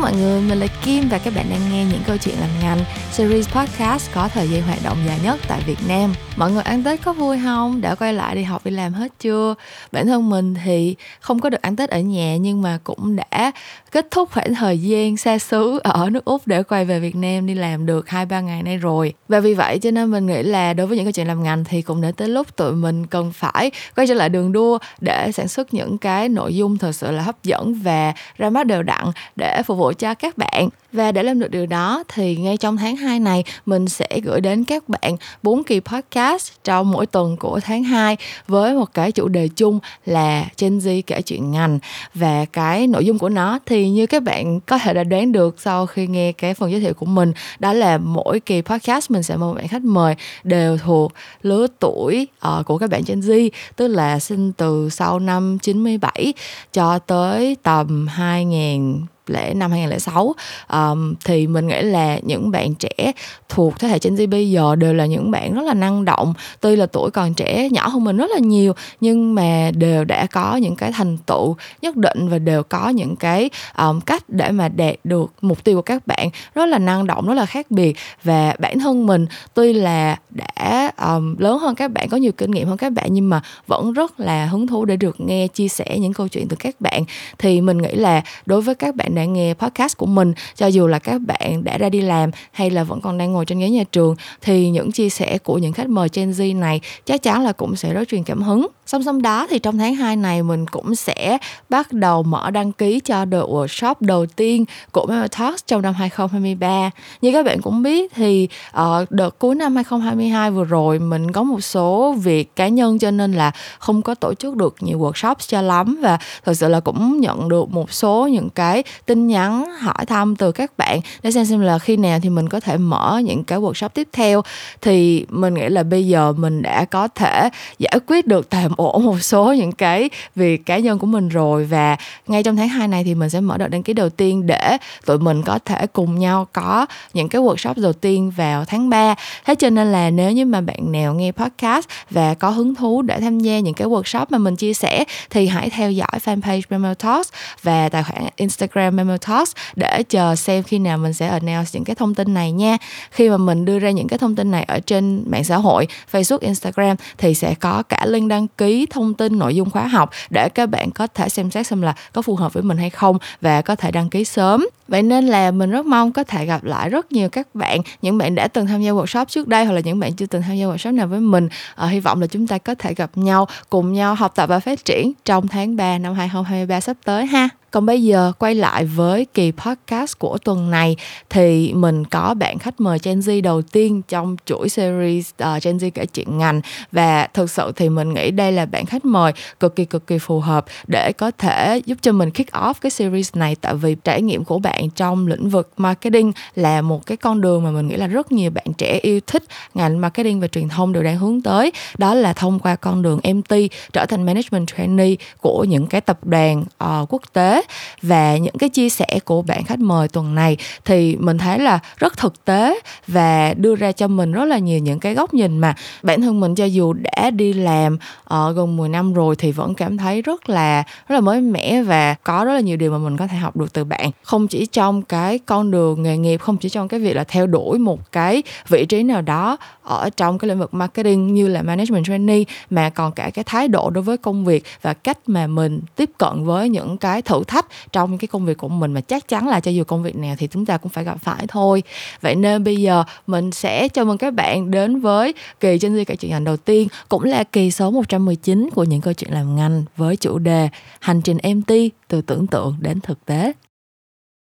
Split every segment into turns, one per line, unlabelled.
mọi người, mình là Kim và các bạn đang nghe những câu chuyện làm ngành series podcast có thời gian hoạt động dài nhất tại Việt Nam. Mọi người ăn Tết có vui không? Đã quay lại đi học đi làm hết chưa? Bản thân mình thì không có được ăn Tết ở nhà nhưng mà cũng đã kết thúc khoảng thời gian xa xứ ở nước Úc để quay về Việt Nam đi làm được hai ba ngày nay rồi. Và vì vậy cho nên mình nghĩ là đối với những câu chuyện làm ngành thì cũng đã tới lúc tụi mình cần phải quay trở lại đường đua để sản xuất những cái nội dung thật sự là hấp dẫn và ra mắt đều đặn để phục vụ cho các bạn. Và để làm được điều đó thì ngay trong tháng 2 này mình sẽ gửi đến các bạn 4 kỳ podcast trong mỗi tuần của tháng 2 với một cái chủ đề chung là Gen Z kể chuyện ngành và cái nội dung của nó thì như các bạn có thể đã đoán được sau khi nghe cái phần giới thiệu của mình đó là mỗi kỳ podcast mình sẽ mời một bạn khách mời đều thuộc lứa tuổi uh, của các bạn Gen Z tức là sinh từ sau năm 97 cho tới tầm 2000 lễ năm 2006 um, thì mình nghĩ là những bạn trẻ thuộc thế hệ Gen Z bây giờ đều là những bạn rất là năng động. Tuy là tuổi còn trẻ nhỏ hơn mình rất là nhiều nhưng mà đều đã có những cái thành tựu nhất định và đều có những cái um, cách để mà đạt được mục tiêu của các bạn rất là năng động rất là khác biệt. Và bản thân mình tuy là đã um, lớn hơn các bạn có nhiều kinh nghiệm hơn các bạn nhưng mà vẫn rất là hứng thú để được nghe chia sẻ những câu chuyện từ các bạn. Thì mình nghĩ là đối với các bạn đã nghe podcast của mình, cho dù là các bạn đã ra đi làm hay là vẫn còn đang ngồi trên ghế nhà trường, thì những chia sẻ của những khách mời Gen Z này chắc chắn là cũng sẽ rất truyền cảm hứng. Song song đó thì trong tháng 2 này mình cũng sẽ bắt đầu mở đăng ký cho đợt workshop đầu tiên của Memo Talks trong năm 2023 như các bạn cũng biết thì ở đợt cuối năm 2022 vừa rồi mình có một số việc cá nhân cho nên là không có tổ chức được nhiều workshop cho lắm và thật sự là cũng nhận được một số những cái tin nhắn, hỏi thăm từ các bạn để xem xem là khi nào thì mình có thể mở những cái workshop tiếp theo. Thì mình nghĩ là bây giờ mình đã có thể giải quyết được tạm ổn một số những cái việc cá nhân của mình rồi. Và ngay trong tháng 2 này thì mình sẽ mở đợt đăng ký đầu tiên để tụi mình có thể cùng nhau có những cái workshop đầu tiên vào tháng 3 thế cho nên là nếu như mà bạn nào nghe podcast và có hứng thú để tham gia những cái workshop mà mình chia sẻ thì hãy theo dõi fanpage Memo Talks và tài khoản Instagram Memo Talks để chờ xem khi nào mình sẽ announce những cái thông tin này nha. Khi mà mình đưa ra những cái thông tin này ở trên mạng xã hội Facebook Instagram thì sẽ có cả link đăng ký thông tin nội dung khóa học để các bạn có thể xem xét xem là có phù hợp với mình hay không và có thể đăng ký sớm. Vậy nên là mình rất mong có thể gặp lại rất nhiều các bạn những bạn đã từng tham gia workshop trước đây hoặc là những bạn chưa từng tham gia workshop nào với mình. À, hy vọng là chúng ta có thể gặp nhau cùng nhau học tập và phát triển trong tháng 3 năm 2023 sắp tới ha còn bây giờ quay lại với kỳ podcast của tuần này thì mình có bạn khách mời Gen Z đầu tiên trong chuỗi series uh, Gen Z kể chuyện ngành. Và thực sự thì mình nghĩ đây là bạn khách mời cực kỳ cực kỳ phù hợp để có thể giúp cho mình kick off cái series này. Tại vì trải nghiệm của bạn trong lĩnh vực marketing là một cái con đường mà mình nghĩ là rất nhiều bạn trẻ yêu thích. Ngành marketing và truyền thông đều đang hướng tới. Đó là thông qua con đường MT trở thành management trainee của những cái tập đoàn uh, quốc tế và những cái chia sẻ của bạn khách mời tuần này thì mình thấy là rất thực tế và đưa ra cho mình rất là nhiều những cái góc nhìn mà bản thân mình cho dù đã đi làm ở gần 10 năm rồi thì vẫn cảm thấy rất là rất là mới mẻ và có rất là nhiều điều mà mình có thể học được từ bạn. Không chỉ trong cái con đường nghề nghiệp, không chỉ trong cái việc là theo đuổi một cái vị trí nào đó ở trong cái lĩnh vực marketing như là management trainee, mà còn cả cái thái độ đối với công việc và cách mà mình tiếp cận với những cái thử thách trong cái công việc của mình mà chắc chắn là cho dù công việc nào thì chúng ta cũng phải gặp phải thôi. Vậy nên bây giờ mình sẽ chào mừng các bạn đến với kỳ trên di kể chuyện ngành đầu tiên, cũng là kỳ số 119 của những câu chuyện làm ngành với chủ đề hành trình MT từ tưởng tượng đến thực tế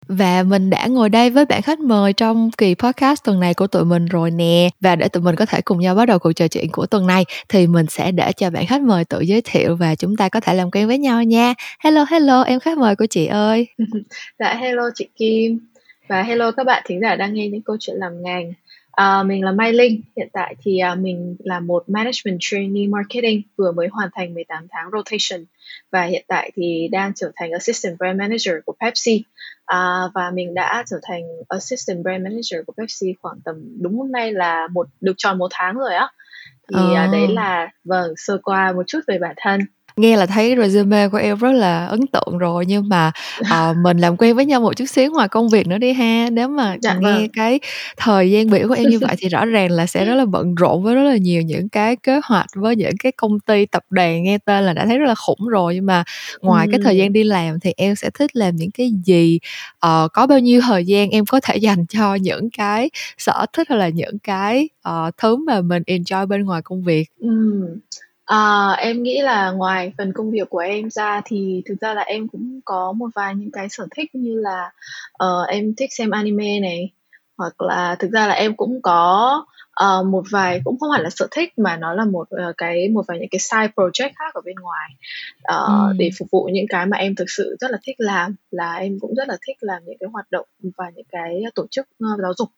và mình đã ngồi đây với bạn khách mời trong kỳ podcast tuần này của tụi mình rồi nè. Và để tụi mình có thể cùng nhau bắt đầu cuộc trò chuyện của tuần này, thì mình sẽ để cho bạn khách mời tự giới thiệu và chúng ta có thể làm quen với nhau nha. Hello hello, em khách mời của chị ơi.
Dạ hello chị Kim. Và hello các bạn thính giả đang nghe những câu chuyện làm ngành. À, mình là Mai Linh, hiện tại thì à, mình là một Management Trainee Marketing vừa mới hoàn thành 18 tháng rotation. Và hiện tại thì đang trở thành Assistant Brand Manager của Pepsi. À, và mình đã trở thành Assistant Brand Manager của Pepsi khoảng tầm đúng hôm nay là một được tròn một tháng rồi á. Thì à, đấy là vâng sơ qua một chút về bản thân
nghe là thấy resume của em rất là ấn tượng rồi nhưng mà uh, mình làm quen với nhau một chút xíu ngoài công việc nữa đi ha nếu mà dạ, nghe vâng. cái thời gian biểu của em như vậy thì rõ ràng là sẽ rất là bận rộn với rất là nhiều những cái kế hoạch với những cái công ty tập đoàn nghe tên là đã thấy rất là khủng rồi nhưng mà ngoài ừ. cái thời gian đi làm thì em sẽ thích làm những cái gì uh, có bao nhiêu thời gian em có thể dành cho những cái sở thích hay là những cái uh, thứ mà mình enjoy bên ngoài công việc
ừ. À, em nghĩ là ngoài phần công việc của em ra thì thực ra là em cũng có một vài những cái sở thích như là uh, em thích xem anime này hoặc là thực ra là em cũng có uh, một vài cũng không hẳn là sở thích mà nó là một uh, cái một vài những cái side project khác ở bên ngoài uh, ừ. để phục vụ những cái mà em thực sự rất là thích làm là em cũng rất là thích làm những cái hoạt động và những cái tổ chức uh, giáo dục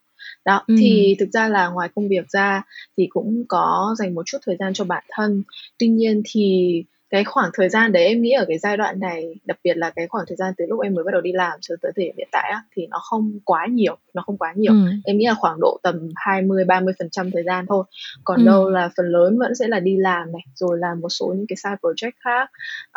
đó ừ. thì thực ra là ngoài công việc ra thì cũng có dành một chút thời gian cho bản thân tuy nhiên thì cái khoảng thời gian đấy em nghĩ ở cái giai đoạn này đặc biệt là cái khoảng thời gian từ lúc em mới bắt đầu đi làm cho tới thời điểm hiện tại á, thì nó không quá nhiều nó không quá nhiều ừ. em nghĩ là khoảng độ tầm 20 30 phần trăm thời gian thôi còn ừ. đâu là phần lớn vẫn sẽ là đi làm này rồi làm một số những cái side project khác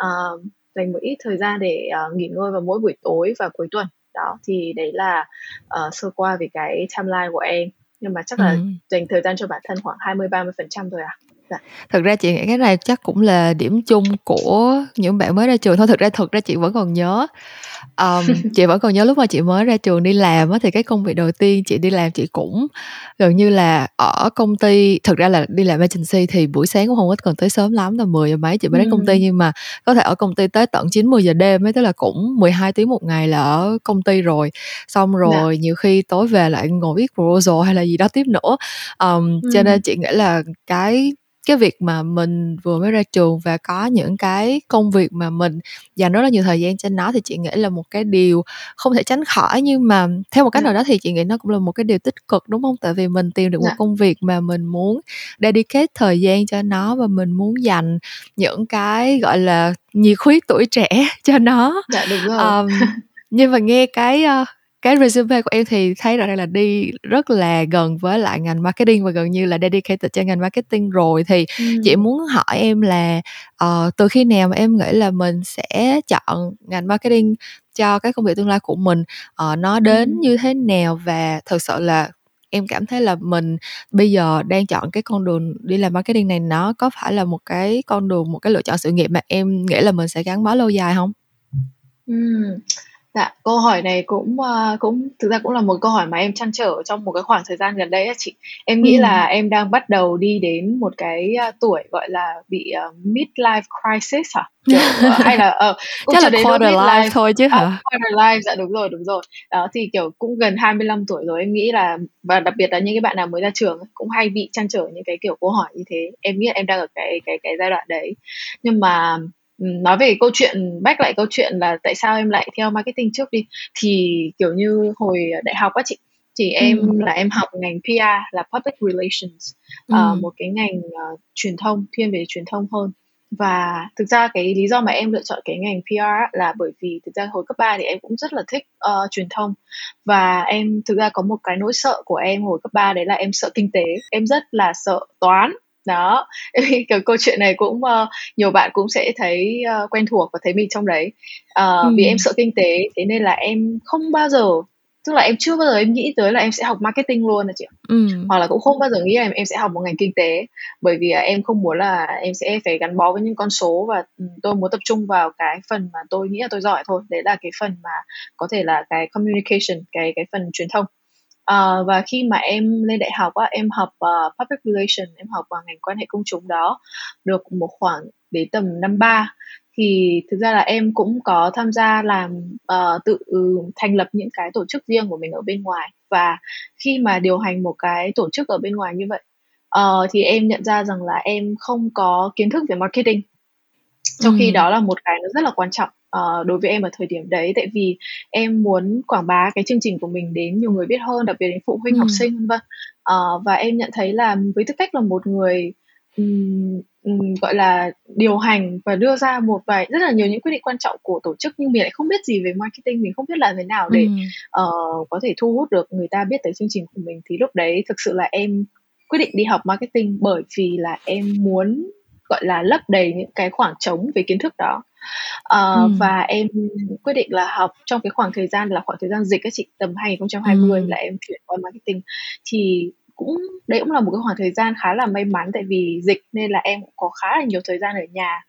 uh, dành một ít thời gian để uh, nghỉ ngơi vào mỗi buổi tối và cuối tuần đó thì đấy là uh, sơ qua về cái timeline của em nhưng mà chắc là ừ. dành thời gian cho bản thân khoảng 20 30 phần trăm thôi à
Dạ. Thực ra chị nghĩ cái này chắc cũng là điểm chung của những bạn mới ra trường thôi. Thực ra thực ra chị vẫn còn nhớ um, chị vẫn còn nhớ lúc mà chị mới ra trường đi làm á thì cái công việc đầu tiên chị đi làm chị cũng gần như là ở công ty thực ra là đi làm agency thì buổi sáng cũng không có cần tới sớm lắm tầm 10 giờ mấy chị mới đến công ty nhưng mà có thể ở công ty tới tận 9 10 giờ đêm ấy tức là cũng 12 tiếng một ngày là ở công ty rồi xong dạ. rồi yeah. nhiều khi tối về lại ngồi viết proposal hay là gì đó tiếp nữa um, cho nên chị nghĩ là cái cái việc mà mình vừa mới ra trường và có những cái công việc mà mình dành rất là nhiều thời gian cho nó thì chị nghĩ là một cái điều không thể tránh khỏi. Nhưng mà theo một cách nào đó thì chị nghĩ nó cũng là một cái điều tích cực đúng không? Tại vì mình tìm được một dạ. công việc mà mình muốn dedicate thời gian cho nó và mình muốn dành những cái gọi là nhiệt huyết tuổi trẻ cho nó.
Dạ đúng rồi. Um,
nhưng mà nghe cái uh, cái resume của em thì thấy rằng là đi rất là gần với lại ngành marketing và gần như là dedicated cho ngành marketing rồi thì ừ. chị muốn hỏi em là uh, từ khi nào mà em nghĩ là mình sẽ chọn ngành marketing cho cái công việc tương lai của mình uh, nó đến ừ. như thế nào và thực sự là em cảm thấy là mình bây giờ đang chọn cái con đường đi làm marketing này nó có phải là một cái con đường một cái lựa chọn sự nghiệp mà em nghĩ là mình sẽ gắn bó lâu dài không?
Ừ. Dạ, câu hỏi này cũng, uh, cũng thực ra cũng là một câu hỏi mà em trăn trở trong một cái khoảng thời gian gần đây á chị. Em nghĩ là em đang bắt đầu đi đến một cái, uh, tuổi, gọi là, bị, uh, midlife crisis hả? Kiểu, uh, hay là, ờ,
cũng Chắc là quarter life thôi chứ à, hả?
À, quarter life, dạ đúng rồi, đúng rồi. Đó, thì, kiểu, cũng gần 25 tuổi rồi, em nghĩ là và đặc biệt là những cái bạn nào mới ra trường cũng hay bị trăn trở những cái kiểu câu hỏi như thế. Em nghĩ là em đang ở cái cái cái giai đoạn đấy. Nhưng mà nói về câu chuyện back lại câu chuyện là tại sao em lại theo marketing trước đi. Thì kiểu như hồi đại học á chị thì em ừ. là em học ngành PR là public relations ừ. uh, một cái ngành uh, truyền thông thiên về truyền thông hơn. Và thực ra cái lý do mà em lựa chọn cái ngành PR là bởi vì thực ra hồi cấp 3 thì em cũng rất là thích uh, truyền thông. Và em thực ra có một cái nỗi sợ của em hồi cấp 3 đấy là em sợ kinh tế. Em rất là sợ toán đó. Cái câu chuyện này cũng uh, nhiều bạn cũng sẽ thấy uh, quen thuộc và thấy mình trong đấy. Uh, ừ. vì em sợ kinh tế thế nên là em không bao giờ tức là em chưa bao giờ em nghĩ tới là em sẽ học marketing luôn là chị ừ. hoặc là cũng không bao giờ nghĩ là em, em sẽ học một ngành kinh tế bởi vì em không muốn là em sẽ phải gắn bó với những con số và um, tôi muốn tập trung vào cái phần mà tôi nghĩ là tôi giỏi thôi. Đấy là cái phần mà có thể là cái communication cái cái phần truyền thông Uh, và khi mà em lên đại học á, em học uh, public relation, em học vào ngành quan hệ công chúng đó được một khoảng đến tầm năm ba thì thực ra là em cũng có tham gia làm uh, tự thành lập những cái tổ chức riêng của mình ở bên ngoài. Và khi mà điều hành một cái tổ chức ở bên ngoài như vậy uh, thì em nhận ra rằng là em không có kiến thức về marketing. Trong khi đó là một cái nó rất là quan trọng uh, đối với em ở thời điểm đấy tại vì em muốn quảng bá cái chương trình của mình đến nhiều người biết hơn đặc biệt đến phụ huynh ừ. học sinh vân vân uh, và em nhận thấy là với tư cách là một người um, um, gọi là điều hành và đưa ra một vài rất là nhiều những quyết định quan trọng của tổ chức nhưng mình lại không biết gì về marketing mình không biết làm thế nào để ừ. uh, có thể thu hút được người ta biết tới chương trình của mình thì lúc đấy thực sự là em quyết định đi học marketing bởi vì là em muốn gọi là lấp đầy những cái khoảng trống về kiến thức đó uh, ừ. và em quyết định là học trong cái khoảng thời gian là khoảng thời gian dịch các chị tầm 2020 ừ. là em chuyển qua marketing thì cũng đấy cũng là một cái khoảng thời gian khá là may mắn tại vì dịch nên là em cũng có khá là nhiều thời gian ở nhà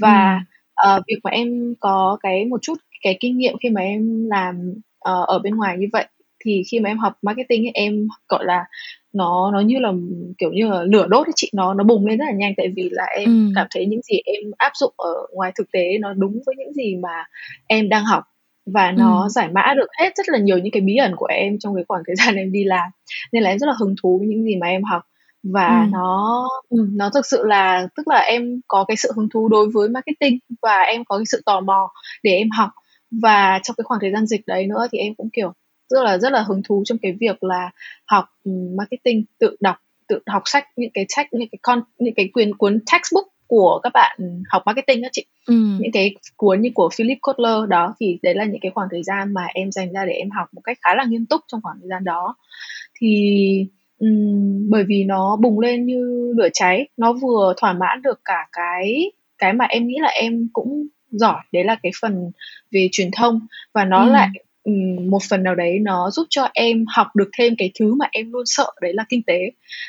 và ừ. uh, việc mà em có cái một chút cái kinh nghiệm khi mà em làm uh, ở bên ngoài như vậy thì khi mà em học marketing ấy, em gọi là nó nó như là kiểu như là lửa đốt ấy chị nó nó bùng lên rất là nhanh tại vì là em ừ. cảm thấy những gì em áp dụng ở ngoài thực tế nó đúng với những gì mà em đang học và nó ừ. giải mã được hết rất là nhiều những cái bí ẩn của em trong cái khoảng thời gian em đi làm nên là em rất là hứng thú với những gì mà em học và ừ. nó ừ, nó thực sự là tức là em có cái sự hứng thú đối với marketing và em có cái sự tò mò để em học và trong cái khoảng thời gian dịch đấy nữa thì em cũng kiểu rất là rất là hứng thú trong cái việc là học ừ, marketing tự đọc tự học sách những cái sách những cái con những cái quyền cuốn textbook của các bạn học marketing đó chị ừ. những cái cuốn như của Philip Kotler đó thì đấy là những cái khoảng thời gian mà em dành ra để em học một cách khá là nghiêm túc trong khoảng thời gian đó thì um, bởi vì nó bùng lên như lửa cháy nó vừa thỏa mãn được cả cái cái mà em nghĩ là em cũng giỏi đấy là cái phần về truyền thông và nó ừ. lại một phần nào đấy nó giúp cho em học được thêm cái thứ mà em luôn sợ đấy là kinh tế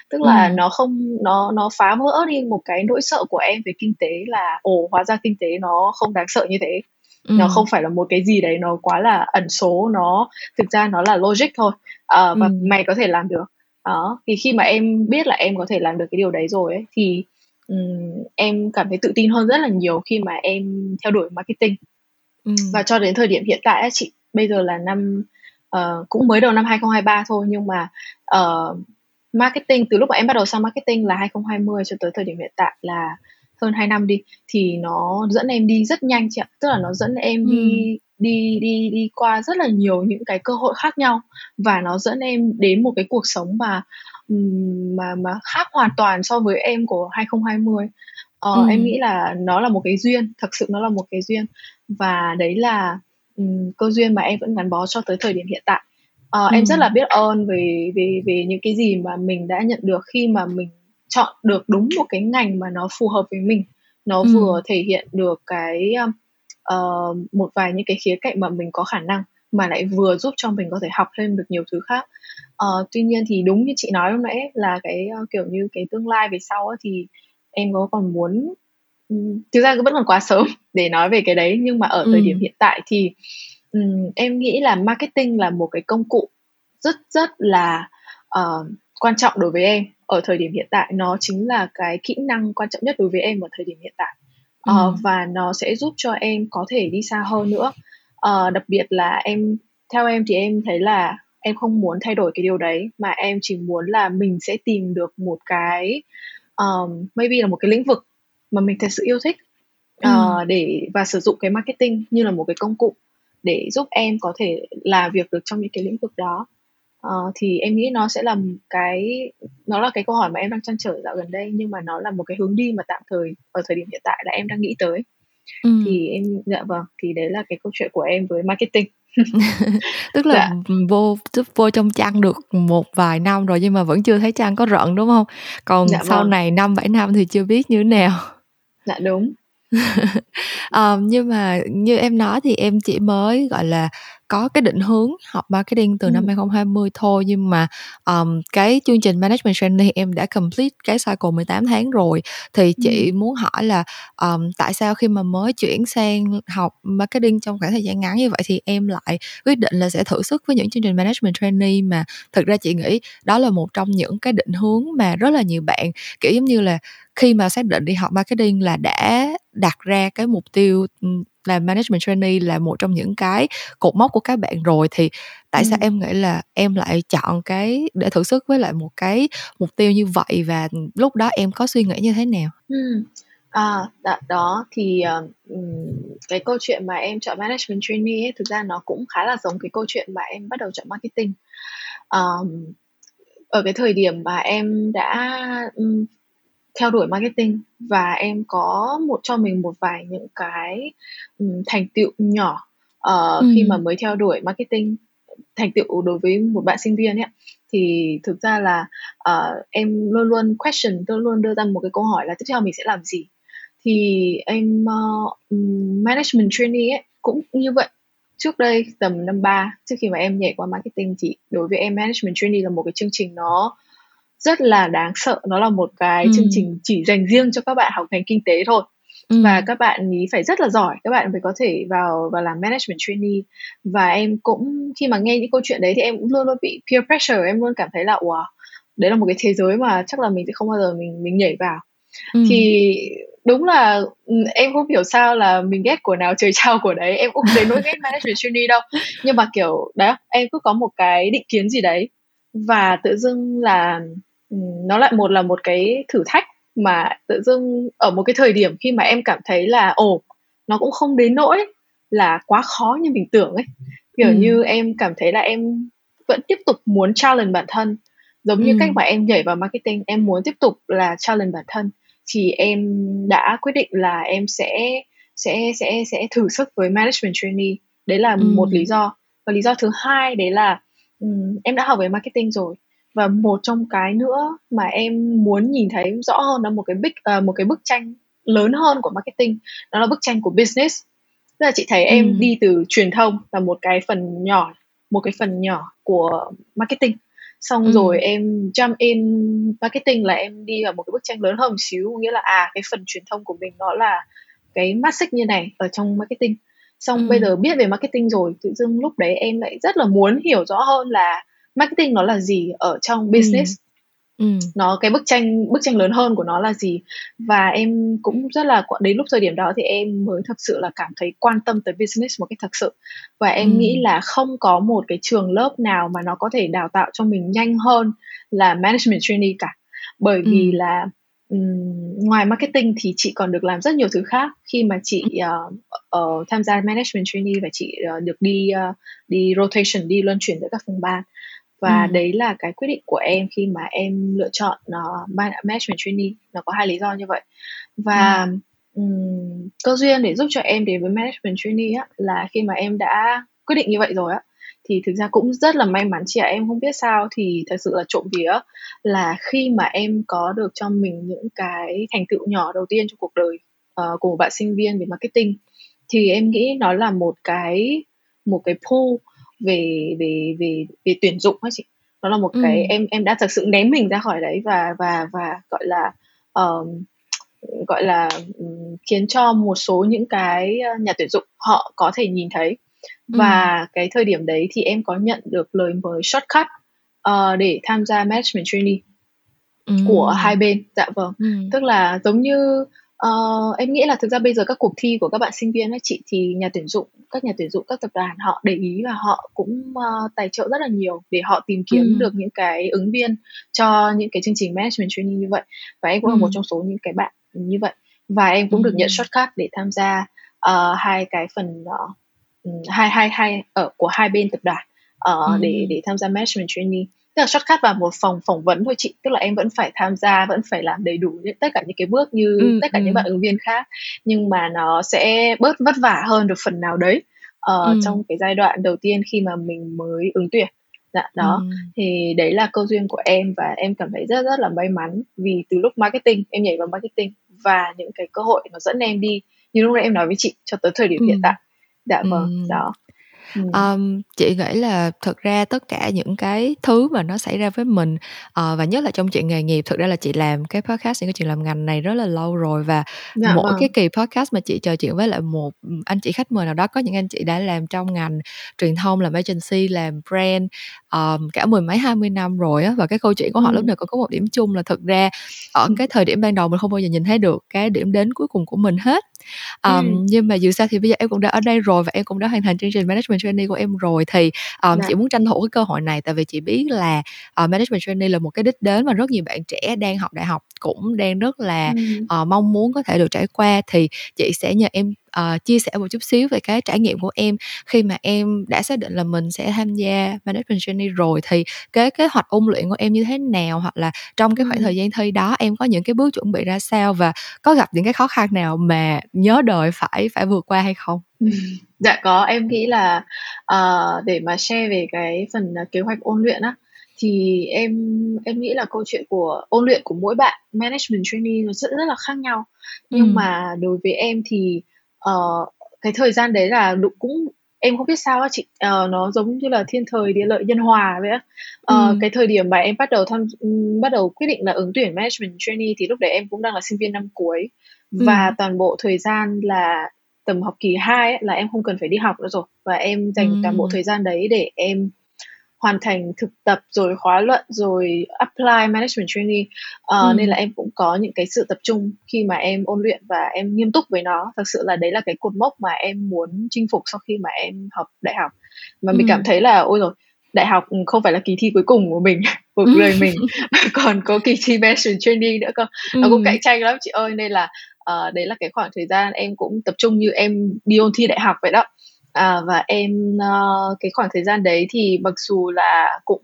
tức là ừ. nó không nó nó phá vỡ đi một cái nỗi sợ của em về kinh tế là ồ hóa ra kinh tế nó không đáng sợ như thế ừ. nó không phải là một cái gì đấy nó quá là ẩn số nó thực ra nó là logic thôi à, và ừ. mày có thể làm được đó thì khi mà em biết là em có thể làm được cái điều đấy rồi ấy, thì um, em cảm thấy tự tin hơn rất là nhiều khi mà em theo đuổi marketing ừ. và cho đến thời điểm hiện tại chị bây giờ là năm uh, cũng mới đầu năm 2023 thôi nhưng mà uh, marketing từ lúc mà em bắt đầu sang marketing là 2020 cho tới thời điểm hiện tại là hơn 2 năm đi thì nó dẫn em đi rất nhanh chị ạ tức là nó dẫn em ừ. đi đi đi đi qua rất là nhiều những cái cơ hội khác nhau và nó dẫn em đến một cái cuộc sống mà mà mà khác hoàn toàn so với em của 2020 ờ, ừ. em nghĩ là nó là một cái duyên thật sự nó là một cái duyên và đấy là um, cơ duyên mà em vẫn gắn bó cho tới thời điểm hiện tại uh, ừ. em rất là biết ơn về về về những cái gì mà mình đã nhận được khi mà mình chọn được đúng một cái ngành mà nó phù hợp với mình nó ừ. vừa thể hiện được cái uh, một vài những cái khía cạnh mà mình có khả năng mà lại vừa giúp cho mình có thể học thêm được nhiều thứ khác uh, tuy nhiên thì đúng như chị nói lúc nãy là cái uh, kiểu như cái tương lai về sau ấy, thì em có còn muốn thực ra vẫn còn quá sớm để nói về cái đấy nhưng mà ở thời điểm hiện tại thì um, em nghĩ là marketing là một cái công cụ rất rất là uh, quan trọng đối với em. Ở thời điểm hiện tại nó chính là cái kỹ năng quan trọng nhất đối với em ở thời điểm hiện tại. Uh, ừ. và nó sẽ giúp cho em có thể đi xa hơn nữa. Uh, đặc biệt là em theo em thì em thấy là em không muốn thay đổi cái điều đấy mà em chỉ muốn là mình sẽ tìm được một cái um, maybe là một cái lĩnh vực mà mình thật sự yêu thích uh, ừ. để và sử dụng cái marketing như là một cái công cụ để giúp em có thể làm việc được trong những cái lĩnh vực đó uh, thì em nghĩ nó sẽ là cái nó là cái câu hỏi mà em đang chăn trở dạo gần đây nhưng mà nó là một cái hướng đi mà tạm thời ở thời điểm hiện tại là em đang nghĩ tới ừ. thì em dạ vâng thì đấy là cái câu chuyện của em với marketing
tức là dạ. vô vô trong chăn được một vài năm rồi nhưng mà vẫn chưa thấy chăn có rận đúng không còn dạ sau vâng. này năm bảy năm thì chưa biết như thế nào
dạ đúng
um, nhưng mà như em nói thì em chỉ mới gọi là có cái định hướng học marketing từ ừ. năm 2020 thôi nhưng mà um, cái chương trình management training em đã complete cái cycle 18 tháng rồi thì chị ừ. muốn hỏi là um, tại sao khi mà mới chuyển sang học marketing trong khoảng thời gian ngắn như vậy thì em lại quyết định là sẽ thử sức với những chương trình management training mà thực ra chị nghĩ đó là một trong những cái định hướng mà rất là nhiều bạn kiểu giống như là khi mà xác định đi học marketing là đã đặt ra cái mục tiêu là management trainee là một trong những cái cột mốc của các bạn rồi thì tại ừ. sao em nghĩ là em lại chọn cái để thử sức với lại một cái mục tiêu như vậy và lúc đó em có suy nghĩ như thế nào?
Ừ. À, đó, đó thì uh, cái câu chuyện mà em chọn management trainee ấy, thực ra nó cũng khá là giống cái câu chuyện mà em bắt đầu chọn marketing. Um, ở cái thời điểm mà em đã um, theo đuổi marketing và em có một cho mình một vài những cái um, thành tựu nhỏ uh, ừ. khi mà mới theo đuổi marketing thành tựu đối với một bạn sinh viên ấy. Thì thực ra là uh, em luôn luôn question tôi luôn đưa ra một cái câu hỏi là tiếp theo mình sẽ làm gì? Thì em uh, management trainee ấy cũng như vậy. Trước đây tầm năm ba trước khi mà em nhảy qua marketing thì đối với em management trainee là một cái chương trình nó rất là đáng sợ. Nó là một cái ừ. chương trình chỉ dành riêng cho các bạn học ngành kinh tế thôi. Ừ. và các bạn ý phải rất là giỏi. Các bạn mới có thể vào và làm management trainee. Và em cũng khi mà nghe những câu chuyện đấy thì em cũng luôn luôn bị peer pressure. Em luôn cảm thấy là wow đấy là một cái thế giới mà chắc là mình sẽ không bao giờ mình mình nhảy vào. Ừ. thì đúng là ừ, em không hiểu sao là mình ghét của nào trời trao của đấy. Em cũng đến nỗi ghét management trainee đâu. Nhưng mà kiểu đó em cứ có một cái định kiến gì đấy. Và tự dưng là ừ, nó lại một là một cái thử thách mà tự dưng ở một cái thời điểm khi mà em cảm thấy là ồ nó cũng không đến nỗi là quá khó như mình tưởng ấy kiểu ừ. như em cảm thấy là em vẫn tiếp tục muốn challenge bản thân giống ừ. như cách mà em nhảy vào marketing em muốn tiếp tục là challenge bản thân thì em đã quyết định là em sẽ sẽ sẽ sẽ thử sức với management trainee đấy là ừ. một lý do và lý do thứ hai đấy là um, em đã học về marketing rồi và một trong cái nữa mà em muốn nhìn thấy rõ hơn là một cái big uh, một cái bức tranh lớn hơn của marketing đó là bức tranh của business tức là chị thấy em ừ. đi từ truyền thông là một cái phần nhỏ một cái phần nhỏ của marketing xong ừ. rồi em jump in marketing là em đi vào một cái bức tranh lớn hơn một xíu nghĩa là à cái phần truyền thông của mình nó là cái mắt xích như này ở trong marketing xong ừ. bây giờ biết về marketing rồi tự dưng lúc đấy em lại rất là muốn hiểu rõ hơn là marketing nó là gì ở trong business ừ. Ừ. nó cái bức tranh bức tranh lớn hơn của nó là gì và em cũng rất là đến lúc thời điểm đó thì em mới thật sự là cảm thấy quan tâm tới business một cách thật sự và em ừ. nghĩ là không có một cái trường lớp nào mà nó có thể đào tạo cho mình nhanh hơn là management trainee cả bởi ừ. vì là um, ngoài marketing thì chị còn được làm rất nhiều thứ khác khi mà chị uh, uh, tham gia management trainee và chị uh, được đi uh, đi rotation đi luân chuyển giữa các phòng ban và ừ. đấy là cái quyết định của em khi mà em lựa chọn nó management trainee nó có hai lý do như vậy và ừ. um, cơ duyên để giúp cho em đến với management trainee á, là khi mà em đã quyết định như vậy rồi á thì thực ra cũng rất là may mắn chị ạ em không biết sao thì thật sự là trộm vía là khi mà em có được cho mình những cái thành tựu nhỏ đầu tiên trong cuộc đời uh, của một bạn sinh viên về marketing thì em nghĩ nó là một cái một cái pull về về về về tuyển dụng đó chị nó là một ừ. cái em em đã thật sự ném mình ra khỏi đấy và và và gọi là um, gọi là um, khiến cho một số những cái ờ, nhà tuyển dụng họ có thể nhìn thấy và ừ. cái thời điểm đấy thì em có nhận được lời mời shortcut uh, để tham gia management trainee ừ. của hai bên dạ vâng ừ. tức là giống như Uh, em nghĩ là thực ra bây giờ các cuộc thi của các bạn sinh viên ấy chị thì nhà tuyển dụng các nhà tuyển dụng các tập đoàn họ để ý và họ cũng uh, tài trợ rất là nhiều để họ tìm kiếm ừ. được những cái ứng viên cho những cái chương trình management training như vậy và em cũng ừ. là một trong số những cái bạn như vậy và em cũng ừ. được nhận shortcut để tham gia uh, hai cái phần uh, hai hai hai ở của hai bên tập đoàn uh, ừ. để để tham gia management training tức là shortcut vào một phòng phỏng vấn thôi chị tức là em vẫn phải tham gia vẫn phải làm đầy đủ tất cả những cái bước như ừ, tất cả ừ. những bạn ứng viên khác nhưng mà nó sẽ bớt vất vả hơn được phần nào đấy uh, ừ. trong cái giai đoạn đầu tiên khi mà mình mới ứng tuyển dạ đó ừ. thì đấy là câu duyên của em và em cảm thấy rất rất là may mắn vì từ lúc marketing em nhảy vào marketing và những cái cơ hội nó dẫn em đi như lúc nãy em nói với chị cho tới thời điểm ừ. hiện tại dạ vâng ừ. đó
um, chị nghĩ là thực ra tất cả những cái thứ mà nó xảy ra với mình uh, và nhất là trong chuyện nghề nghiệp thực ra là chị làm cái podcast những cái chuyện làm ngành này rất là lâu rồi và dạ, mỗi vâng. cái kỳ podcast mà chị trò chuyện với lại một anh chị khách mời nào đó có những anh chị đã làm trong ngành truyền thông làm agency làm brand um, cả mười mấy hai mươi năm rồi á và cái câu chuyện của họ ừ. lúc nào cũng có một điểm chung là thực ra ở cái thời điểm ban đầu mình không bao giờ nhìn thấy được cái điểm đến cuối cùng của mình hết um, ừ. nhưng mà dù sao thì bây giờ em cũng đã ở đây rồi và em cũng đã hoàn thành chương trình management trainee của em rồi thì um, chị muốn tranh thủ cái cơ hội này tại vì chị biết là uh, management trainee là một cái đích đến mà rất nhiều bạn trẻ đang học đại học cũng đang rất là ừ. uh, mong muốn có thể được trải qua thì chị sẽ nhờ em uh, chia sẻ một chút xíu về cái trải nghiệm của em khi mà em đã xác định là mình sẽ tham gia management trainee rồi thì cái kế hoạch ôn luyện của em như thế nào hoặc là trong cái khoảng ừ. thời gian thi đó em có những cái bước chuẩn bị ra sao và có gặp những cái khó khăn nào mà nhớ đời phải phải vượt qua hay không?
Dạ có, em nghĩ là uh, để mà share về cái phần uh, kế hoạch ôn luyện á thì em em nghĩ là câu chuyện của ôn luyện của mỗi bạn management trainee nó rất rất là khác nhau nhưng ừ. mà đối với em thì uh, cái thời gian đấy là cũng em không biết sao á chị uh, nó giống như là thiên thời địa lợi nhân hòa vậy á uh, ừ. cái thời điểm mà em bắt đầu tham bắt đầu quyết định là ứng tuyển management trainee thì lúc đấy em cũng đang là sinh viên năm cuối ừ. và toàn bộ thời gian là tầm học kỳ 2 là em không cần phải đi học nữa rồi và em dành ừ. toàn bộ thời gian đấy để em hoàn thành thực tập rồi khóa luận rồi apply management training uh, ừ. nên là em cũng có những cái sự tập trung khi mà em ôn luyện và em nghiêm túc với nó. Thật sự là đấy là cái cột mốc mà em muốn chinh phục sau khi mà em học đại học. Mà ừ. mình cảm thấy là ôi rồi đại học không phải là kỳ thi cuối cùng của mình cuộc đời mình còn có kỳ thi management training nữa cơ. Nó cũng cạnh tranh lắm chị ơi nên là uh, đấy là cái khoảng thời gian em cũng tập trung như em đi ôn thi đại học vậy đó à, và em uh, cái khoảng thời gian đấy thì mặc dù là cũng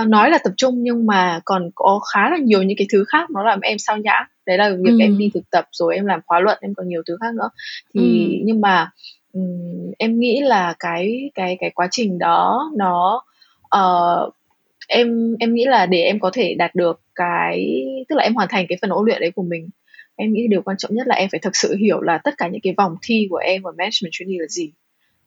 uh, nói là tập trung nhưng mà còn có khá là nhiều những cái thứ khác nó làm em sao nhãng đấy là việc ừ. em đi thực tập rồi em làm khóa luận em còn nhiều thứ khác nữa thì ừ. nhưng mà um, em nghĩ là cái cái cái quá trình đó nó uh, em em nghĩ là để em có thể đạt được cái tức là em hoàn thành cái phần ôn luyện đấy của mình em nghĩ điều quan trọng nhất là em phải thực sự hiểu là tất cả những cái vòng thi của em ở management training là gì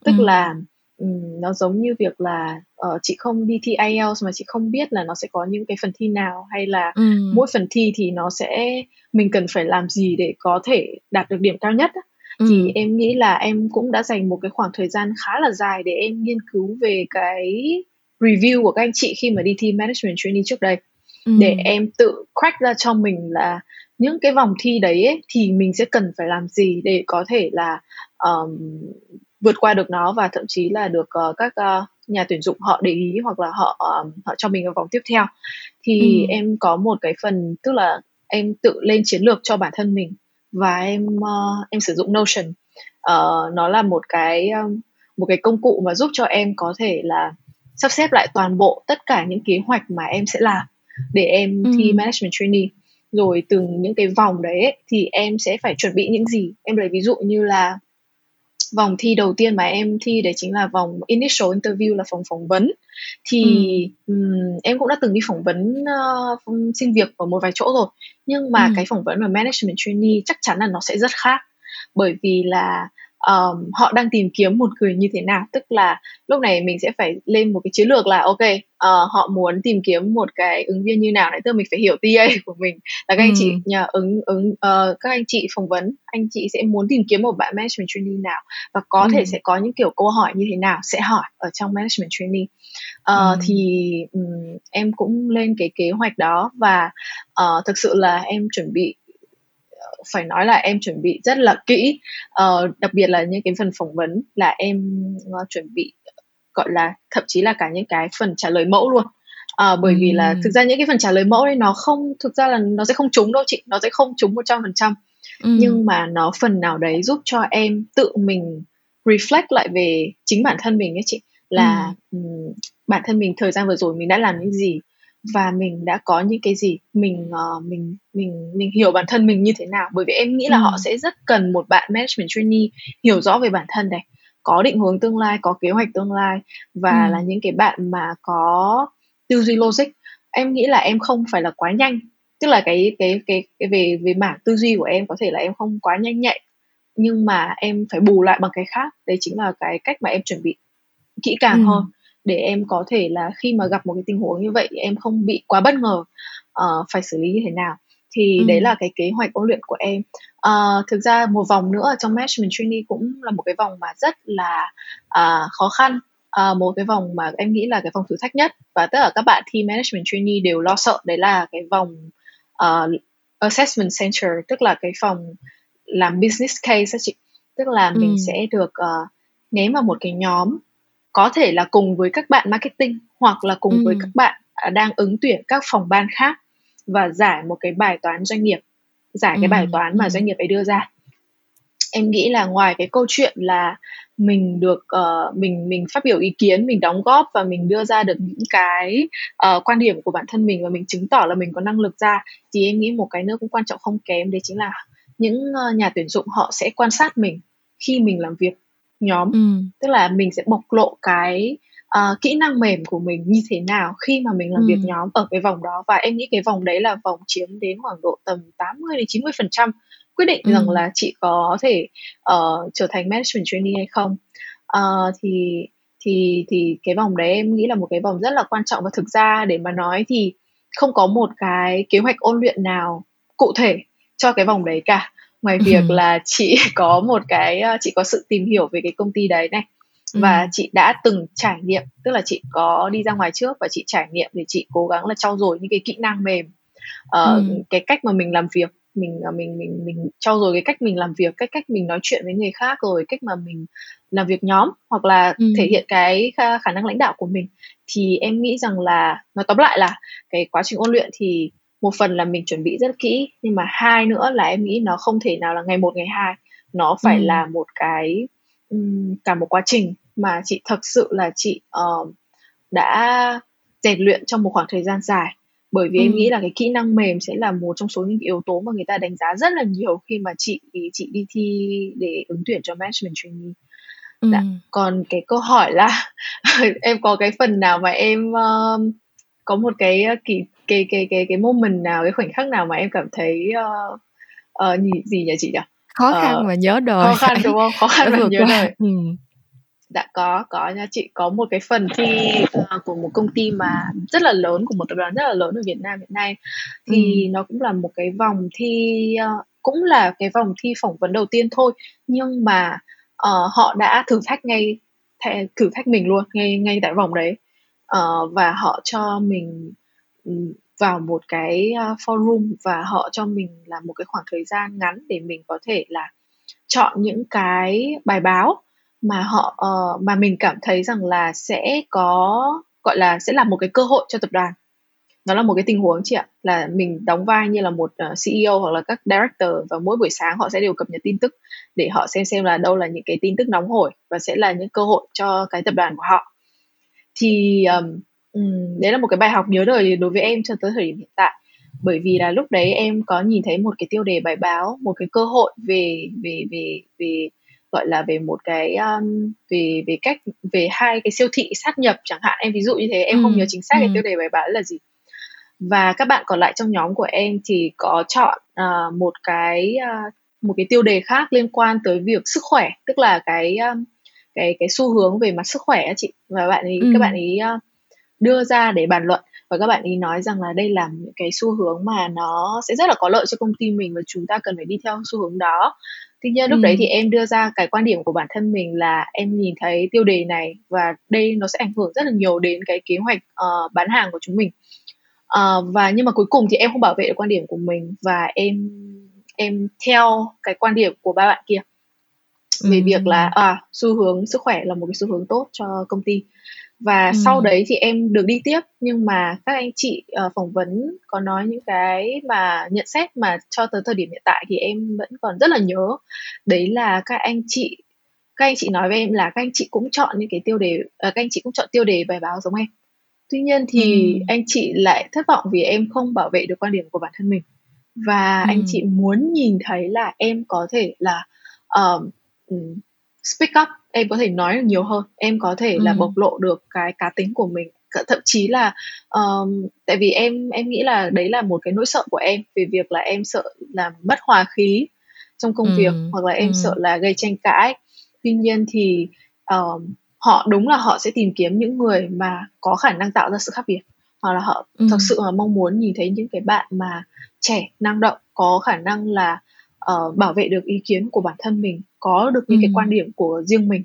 tức ừ. là um, nó giống như việc là uh, chị không đi thi IELTS mà chị không biết là nó sẽ có những cái phần thi nào hay là ừ. mỗi phần thi thì nó sẽ mình cần phải làm gì để có thể đạt được điểm cao nhất ừ. thì em nghĩ là em cũng đã dành một cái khoảng thời gian khá là dài để em nghiên cứu về cái review của các anh chị khi mà đi thi management training trước đây ừ. để em tự crack ra cho mình là những cái vòng thi đấy ấy, thì mình sẽ cần phải làm gì để có thể là um, vượt qua được nó và thậm chí là được uh, các uh, nhà tuyển dụng họ để ý hoặc là họ uh, họ cho mình ở vòng tiếp theo thì ừ. em có một cái phần tức là em tự lên chiến lược cho bản thân mình và em uh, em sử dụng Notion uh, nó là một cái um, một cái công cụ mà giúp cho em có thể là sắp xếp lại toàn bộ tất cả những kế hoạch mà em sẽ làm để em ừ. thi management trainee rồi từng những cái vòng đấy ấy, thì em sẽ phải chuẩn bị những gì em lấy ví dụ như là vòng thi đầu tiên mà em thi đấy chính là vòng initial interview là phòng phỏng vấn thì ừ. um, em cũng đã từng đi phỏng vấn uh, xin việc ở một vài chỗ rồi nhưng mà ừ. cái phỏng vấn mà management trainee chắc chắn là nó sẽ rất khác bởi vì là um, họ đang tìm kiếm một người như thế nào tức là lúc này mình sẽ phải lên một cái chiến lược là ok uh, họ muốn tìm kiếm một cái ứng viên như nào đấy tức là mình phải hiểu TA của mình là các ừ. anh chị nhờ ứng ứng uh, các anh chị phỏng vấn anh chị sẽ muốn tìm kiếm một bạn management trainee nào và có ừ. thể sẽ có những kiểu câu hỏi như thế nào sẽ hỏi ở trong management trainee uh, ừ. thì um, em cũng lên cái kế hoạch đó và uh, thực sự là em chuẩn bị phải nói là em chuẩn bị rất là kỹ. Uh, đặc biệt là những cái phần phỏng vấn là em uh, chuẩn bị gọi là thậm chí là cả những cái phần trả lời mẫu luôn. À, bởi vì là thực ra những cái phần trả lời mẫu đấy nó không thực ra là nó sẽ không trúng đâu chị nó sẽ không trúng một trăm phần trăm. Nhưng mà nó phần nào đấy giúp cho em tự mình reflect lại về chính bản thân mình ấy chị. Là ừ. um, bản thân mình thời gian vừa rồi mình đã làm những gì và mình đã có những cái gì mình uh, mình mình mình hiểu bản thân mình như thế nào bởi vì em nghĩ là ừ. họ sẽ rất cần một bạn management trainee hiểu rõ về bản thân này có định hướng tương lai có kế hoạch tương lai và ừ. là những cái bạn mà có tư duy logic em nghĩ là em không phải là quá nhanh tức là cái cái cái, cái về về mảng tư duy của em có thể là em không quá nhanh nhạy nhưng mà em phải bù lại bằng cái khác đấy chính là cái cách mà em chuẩn bị kỹ càng ừ. hơn để em có thể là khi mà gặp một cái tình huống như vậy em không bị quá bất ngờ uh, phải xử lý như thế nào. Thì ừ. đấy là cái kế hoạch ôn luyện của em. Uh, thực ra một vòng nữa ở trong management trainee cũng là một cái vòng mà rất là uh, khó khăn. Uh, một cái vòng mà em nghĩ là cái vòng thử thách nhất. Và tất cả các bạn thi management trainee đều lo sợ. Đấy là cái vòng uh, assessment center tức là cái phòng làm business case chị. Tức là mình ừ. sẽ được uh, ném vào một cái nhóm có thể là cùng với các bạn marketing hoặc là cùng ừ. với các bạn à, đang ứng tuyển các phòng ban khác và giải một cái bài toán doanh nghiệp giải ừ. cái bài toán mà ừ. doanh nghiệp ấy đưa ra em nghĩ là ngoài cái câu chuyện là mình được uh, mình mình phát biểu ý kiến mình đóng góp và mình đưa ra được những cái uh, quan điểm của bản thân mình và mình chứng tỏ là mình có năng lực ra thì em nghĩ một cái nữa cũng quan trọng không kém đấy chính là những uh, nhà tuyển dụng họ sẽ quan sát mình khi mình làm việc nhóm ừ. tức là mình sẽ bộc lộ cái uh, kỹ năng mềm của mình như thế nào khi mà mình làm ừ. việc nhóm ở cái vòng đó và em nghĩ cái vòng đấy là vòng chiếm đến khoảng độ tầm 80 đến 90 phần trăm quyết định ừ. rằng là chị có thể uh, trở thành management trainee hay không uh, thì thì thì cái vòng đấy em nghĩ là một cái vòng rất là quan trọng và thực ra để mà nói thì không có một cái kế hoạch ôn luyện nào cụ thể cho cái vòng đấy cả ngoài việc là chị có một cái chị có sự tìm hiểu về cái công ty đấy này và ừ. chị đã từng trải nghiệm tức là chị có đi ra ngoài trước và chị trải nghiệm để chị cố gắng là trau dồi những cái kỹ năng mềm uh, ừ. cái cách mà mình làm việc mình ờ, mình mình mình trau dồi cái cách mình làm việc cách cách mình nói chuyện với người khác rồi cách mà mình làm việc nhóm hoặc là ừ. thể hiện cái khả, khả năng lãnh đạo của mình thì em nghĩ rằng là nói tóm lại là cái quá trình ôn luyện thì một phần là mình chuẩn bị rất kỹ nhưng mà hai nữa là em nghĩ nó không thể nào là ngày một ngày hai nó phải ừ. là một cái um, cả một quá trình mà chị thật sự là chị uh, đã rèn luyện trong một khoảng thời gian dài bởi vì ừ. em nghĩ là cái kỹ năng mềm sẽ là một trong số những yếu tố mà người ta đánh giá rất là nhiều khi mà chị chị đi thi để ứng tuyển cho management trainee ừ. Đã. còn cái câu hỏi là em có cái phần nào mà em uh, có một cái kỳ cái cái cái cái moment nào cái khoảnh khắc nào mà em cảm thấy uh, uh, gì nhỉ chị nhỉ?
Khó khăn uh, mà nhớ đời.
khó khăn đúng không? Khó khăn mà nhớ đời. Ừ. Đã có có nha chị. Có một cái phần thi uh, của một công ty mà rất là lớn của một tập đoàn rất là lớn ở Việt Nam hiện nay. Thì ừ. nó cũng là một cái vòng thi uh, cũng là cái vòng thi phỏng vấn đầu tiên thôi. Nhưng mà uh, họ đã thử thách ngay thử thách mình luôn ngay ngay tại vòng đấy. Uh, và họ cho mình vào một cái à, forum và họ cho mình là một cái khoảng thời gian ngắn để mình có thể là chọn những cái bài báo mà họ uh, mà mình cảm thấy rằng là sẽ có gọi là sẽ là một cái cơ hội cho tập đoàn. Nó là một cái tình huống chị ạ là mình đóng vai như là một ờ, CEO hoặc là các director và mỗi buổi sáng họ sẽ đều cập nhật tin tức để họ xem xem là đâu là những cái tin tức nóng hổi và sẽ là những cơ hội cho cái tập đoàn của họ. Thì um, um, đấy là một cái bài học nhớ đời đối với em cho tới thời điểm hiện tại bởi vì là lúc đấy em có nhìn thấy một cái tiêu đề bài báo một cái cơ hội về về về về gọi là về một cái um, về về cách về hai cái siêu thị sát nhập chẳng hạn em ví dụ như thế em ừ. không nhớ chính xác ừ. cái tiêu đề bài báo là gì và các bạn còn lại trong nhóm của em thì có chọn uh, một cái uh, một cái tiêu đề khác liên quan tới việc sức khỏe tức là cái um, cái cái xu hướng về mặt sức khỏe á chị và bạn ấy ừ. các bạn ấy uh, đưa ra để bàn luận và các bạn ấy nói rằng là đây là những cái xu hướng mà nó sẽ rất là có lợi cho công ty mình và chúng ta cần phải đi theo xu hướng đó tuy nhiên lúc ừ. đấy thì em đưa ra cái quan điểm của bản thân mình là em nhìn thấy tiêu đề này và đây nó sẽ ảnh hưởng rất là nhiều đến cái kế hoạch uh, bán hàng của chúng mình uh, và nhưng mà cuối cùng thì em không bảo vệ được quan điểm của mình và em em theo cái quan điểm của ba bạn kia về ừ. việc là à xu hướng sức khỏe là một cái xu hướng tốt cho công ty và ừ. sau đấy thì em được đi tiếp nhưng mà các anh chị uh, phỏng vấn có nói những cái mà nhận xét mà cho tới thời điểm hiện tại thì em vẫn còn rất là nhớ đấy là các anh chị các anh chị nói với em là các anh chị cũng chọn những cái tiêu đề uh, các anh chị cũng chọn tiêu đề bài báo giống em tuy nhiên thì ừ. anh chị lại thất vọng vì em không bảo vệ được quan điểm của bản thân mình và ừ. anh chị muốn nhìn thấy là em có thể là uh, speak up em có thể nói được nhiều hơn em có thể ừ. là bộc lộ được cái cá tính của mình thậm chí là um, tại vì em em nghĩ là đấy là một cái nỗi sợ của em về việc là em sợ làm mất hòa khí trong công ừ. việc hoặc là em ừ. sợ là gây tranh cãi tuy nhiên thì um, họ đúng là họ sẽ tìm kiếm những người mà có khả năng tạo ra sự khác biệt hoặc là họ ừ. thật sự mà mong muốn nhìn thấy những cái bạn mà trẻ năng động có khả năng là uh, bảo vệ được ý kiến của bản thân mình có được những ừ. cái quan điểm của riêng mình